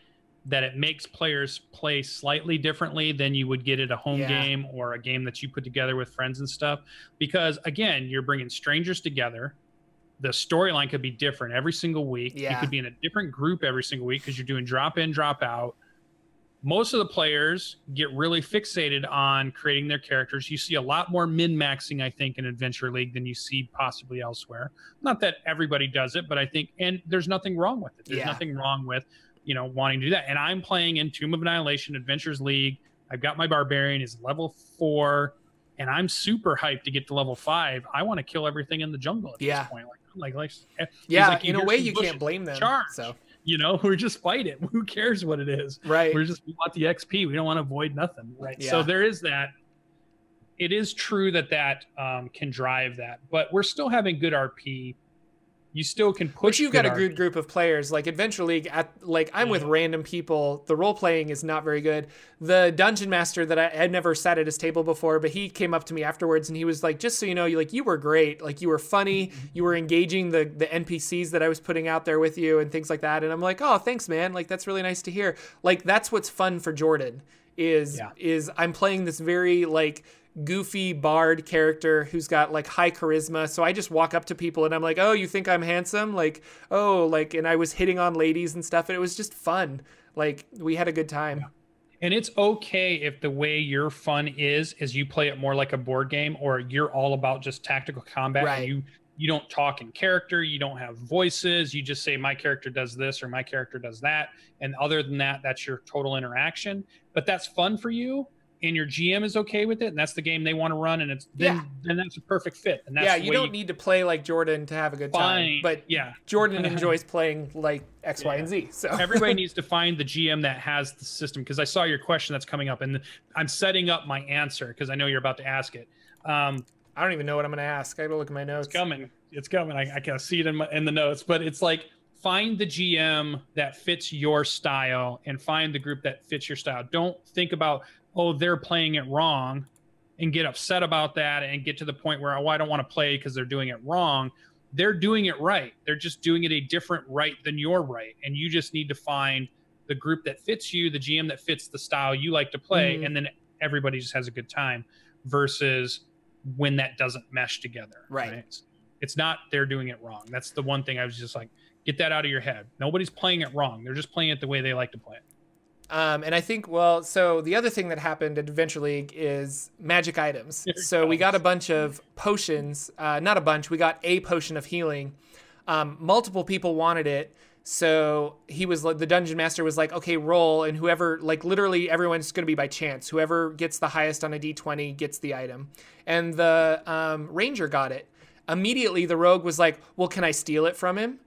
that it makes players play slightly differently than you would get at a home yeah. game or a game that you put together with friends and stuff. Because again, you're bringing strangers together. The storyline could be different every single week. Yeah. You could be in a different group every single week because you're doing drop in, drop out. Most of the players get really fixated on creating their characters. You see a lot more min maxing, I think, in Adventure League than you see possibly elsewhere. Not that everybody does it, but I think, and there's nothing wrong with it. There's yeah. nothing wrong with you know, wanting to do that. And I'm playing in Tomb of Annihilation Adventures League. I've got my barbarian is level four, and I'm super hyped to get to level five. I want to kill everything in the jungle at yeah. this point. Like, like, like eh, yeah. Like, in a way, you can't blame them. Charge. So you know, we're just fight it. Who cares what it is? Right. We're just we want the XP. We don't want to avoid nothing. Right. Yeah. So there is that. It is true that that um, can drive that, but we're still having good RP you still can push. But you've got a good group of players. Like Adventure League, at like I'm yeah. with random people. The role playing is not very good. The dungeon master that I had never sat at his table before, but he came up to me afterwards and he was like, "Just so you know, you like you were great. Like you were funny. Mm-hmm. You were engaging the the NPCs that I was putting out there with you and things like that." And I'm like, "Oh, thanks, man. Like that's really nice to hear. Like that's what's fun for Jordan." Is yeah. is I'm playing this very like goofy bard character who's got like high charisma. So I just walk up to people and I'm like, "Oh, you think I'm handsome?" Like, "Oh, like," and I was hitting on ladies and stuff, and it was just fun. Like we had a good time. And it's okay if the way your fun is is you play it more like a board game, or you're all about just tactical combat. Right. you you don't talk in character, you don't have voices. You just say my character does this or my character does that, and other than that, that's your total interaction. But that's fun for you and your GM is okay with it, and that's the game they want to run, and it's then, yeah. then that's a perfect fit. And that's yeah, you don't you, need to play like Jordan to have a good time, but yeah, Jordan enjoys playing like X, yeah. Y, and Z. So everybody needs to find the GM that has the system. Because I saw your question that's coming up, and I'm setting up my answer because I know you're about to ask it. Um, I don't even know what I'm going to ask. I got to look at my notes. It's coming. It's coming. I, I can see it in my in the notes, but it's like find the GM that fits your style and find the group that fits your style. Don't think about oh, they're playing it wrong and get upset about that and get to the point where, oh, I don't want to play because they're doing it wrong. They're doing it right. They're just doing it a different right than your right. And you just need to find the group that fits you, the GM that fits the style you like to play, mm. and then everybody just has a good time versus when that doesn't mesh together. Right. right. It's not they're doing it wrong. That's the one thing I was just like, get that out of your head. Nobody's playing it wrong. They're just playing it the way they like to play it. Um, and I think, well, so the other thing that happened at Adventure League is magic items. So we got a bunch of potions, uh, not a bunch, we got a potion of healing. Um, multiple people wanted it. So he was like, the dungeon master was like, okay, roll. And whoever, like, literally everyone's going to be by chance. Whoever gets the highest on a d20 gets the item. And the um, ranger got it. Immediately, the rogue was like, well, can I steal it from him?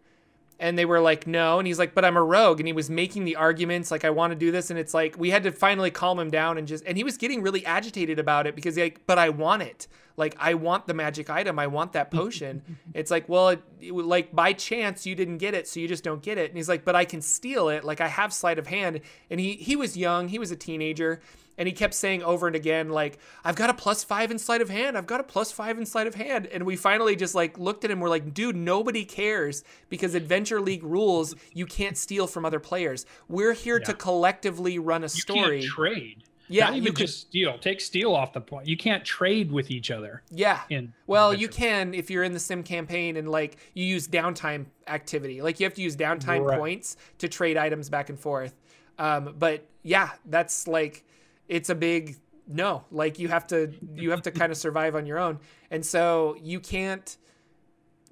And they were like no. And he's like but i'm a rogue. And he was making the arguments like i want to do this. And it's like we had to finally calm him down and just and he was getting really agitated about it because like but i want it like I want the magic item, I want that potion. it's like, well, it, it, like by chance you didn't get it, so you just don't get it. And he's like, but I can steal it. Like I have sleight of hand. And he he was young, he was a teenager, and he kept saying over and again, like, I've got a plus five in sleight of hand. I've got a plus five in sleight of hand. And we finally just like looked at him. We're like, dude, nobody cares because Adventure League rules you can't steal from other players. We're here yeah. to collectively run a story. You can't trade. Yeah, Not even you just steal. Take steal off the point. You can't trade with each other. Yeah. In well, you can if you're in the sim campaign and like you use downtime activity. Like you have to use downtime right. points to trade items back and forth. Um, but yeah, that's like it's a big no. Like you have to you have to kind of survive on your own, and so you can't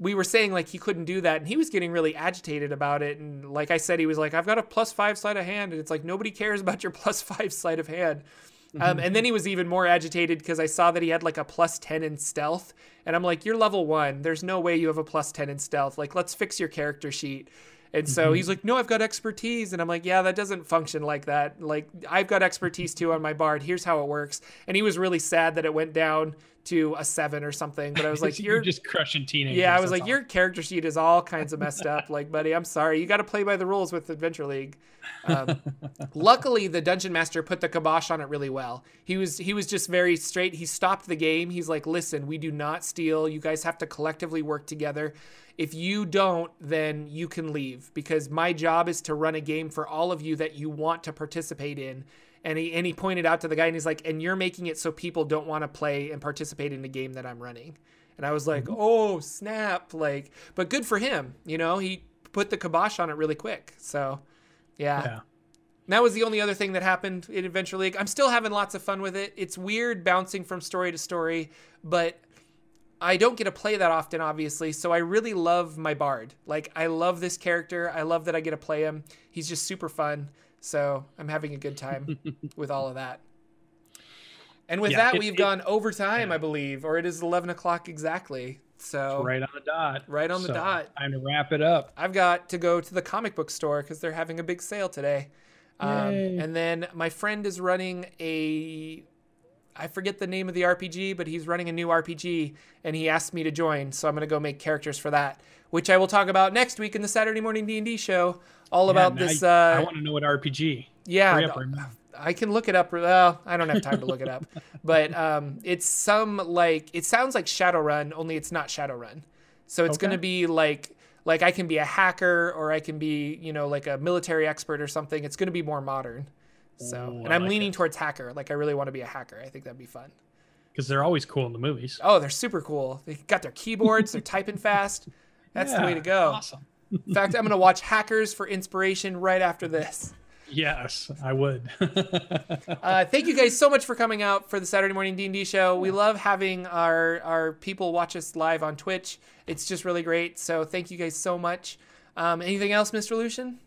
we were saying like he couldn't do that and he was getting really agitated about it and like i said he was like i've got a plus five sleight of hand and it's like nobody cares about your plus five sleight of hand um, and then he was even more agitated because i saw that he had like a plus 10 in stealth and i'm like you're level one there's no way you have a plus 10 in stealth like let's fix your character sheet and so mm-hmm. he's like, "No, I've got expertise." And I'm like, "Yeah, that doesn't function like that. Like I've got expertise too on my bard. Here's how it works." And he was really sad that it went down to a seven or something. But I was like, "You're, you're just crushing teenagers." Yeah, I was like, all. "Your character sheet is all kinds of messed up." Like, buddy, I'm sorry. You got to play by the rules with Adventure League. Um, luckily, the dungeon master put the kibosh on it really well. He was he was just very straight. He stopped the game. He's like, "Listen, we do not steal. You guys have to collectively work together. If you don't, then you can leave because my job is to run a game for all of you that you want to participate in." And he and he pointed out to the guy and he's like and you're making it so people don't want to play and participate in the game that i'm running and i was like mm-hmm. oh snap like but good for him you know he put the kibosh on it really quick so yeah, yeah. that was the only other thing that happened in adventure league i'm still having lots of fun with it it's weird bouncing from story to story but I don't get to play that often, obviously, so I really love my bard. Like, I love this character. I love that I get to play him. He's just super fun. So I'm having a good time with all of that. And with yeah, that, it, we've it, gone overtime, yeah. I believe, or it is 11 o'clock exactly. So it's right on the dot. Right on so the dot. Time to wrap it up. I've got to go to the comic book store because they're having a big sale today. Um, and then my friend is running a I forget the name of the RPG, but he's running a new RPG and he asked me to join, so I'm going to go make characters for that, which I will talk about next week in the Saturday morning D&D show, all yeah, about this I, uh, I want to know what RPG. Yeah. I can look it up. Well, I don't have time to look it up, but um, it's some like it sounds like Shadowrun, only it's not Shadowrun. So it's okay. going to be like like I can be a hacker or I can be you know like a military expert or something. It's going to be more modern. So, Ooh, and I'm like leaning it. towards hacker. Like I really want to be a hacker. I think that'd be fun. Because they're always cool in the movies. Oh, they're super cool. They got their keyboards. they're typing fast. That's yeah, the way to go. Awesome. In fact, I'm going to watch Hackers for inspiration right after this. Yes, I would. uh, thank you guys so much for coming out for the Saturday morning D and D show. We love having our our people watch us live on Twitch. It's just really great. So thank you guys so much. Um, anything else, Mr. Lucien?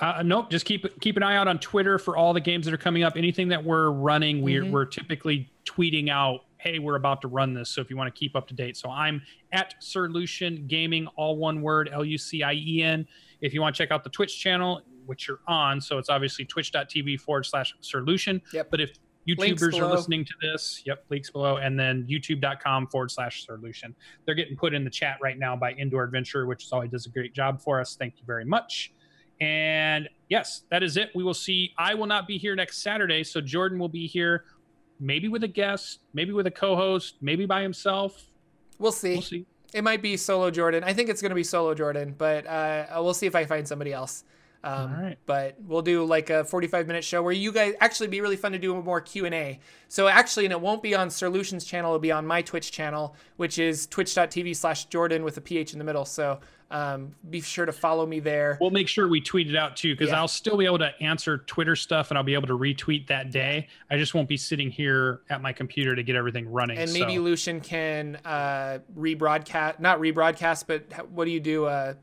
Uh, nope. Just keep keep an eye out on Twitter for all the games that are coming up. Anything that we're running, we're mm-hmm. we're typically tweeting out, "Hey, we're about to run this." So if you want to keep up to date, so I'm at Sir Lucien Gaming, all one word, L U C I E N. If you want to check out the Twitch channel, which you're on, so it's obviously twitch.tv forward slash Sir Lucien. Yep. But if YouTubers are listening to this. Yep, links below. And then youtube.com forward slash solution. They're getting put in the chat right now by Indoor Adventure, which always does a great job for us. Thank you very much. And yes, that is it. We will see. I will not be here next Saturday, so Jordan will be here, maybe with a guest, maybe with a co-host, maybe by himself. We'll see. We'll see. It might be solo Jordan. I think it's going to be solo Jordan, but uh, we'll see if I find somebody else. Um, All right. But we'll do like a 45 minute show where you guys actually be really fun to do a more Q and A. So actually, and it won't be on Solutions channel. It'll be on my Twitch channel, which is twitch.tv slash Jordan with a PH in the middle. So um, be sure to follow me there. We'll make sure we tweet it out too, because yeah. I'll still be able to answer Twitter stuff and I'll be able to retweet that day. I just won't be sitting here at my computer to get everything running. And maybe so. Lucien can uh, rebroadcast, not rebroadcast, but what do you do? Uh,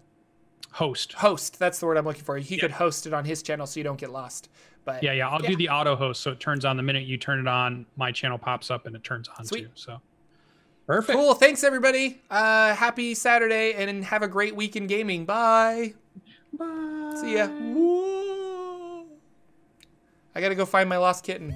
host. Host. That's the word I'm looking for. He could host it on his channel so you don't get lost. But yeah, yeah, I'll yeah. do the auto host so it turns on the minute you turn it on. My channel pops up and it turns on Sweet. too. So perfect. Cool. Thanks everybody. Uh, happy Saturday and have a great week in gaming. Bye. Bye. See ya. Woo. I gotta go find my lost kitten.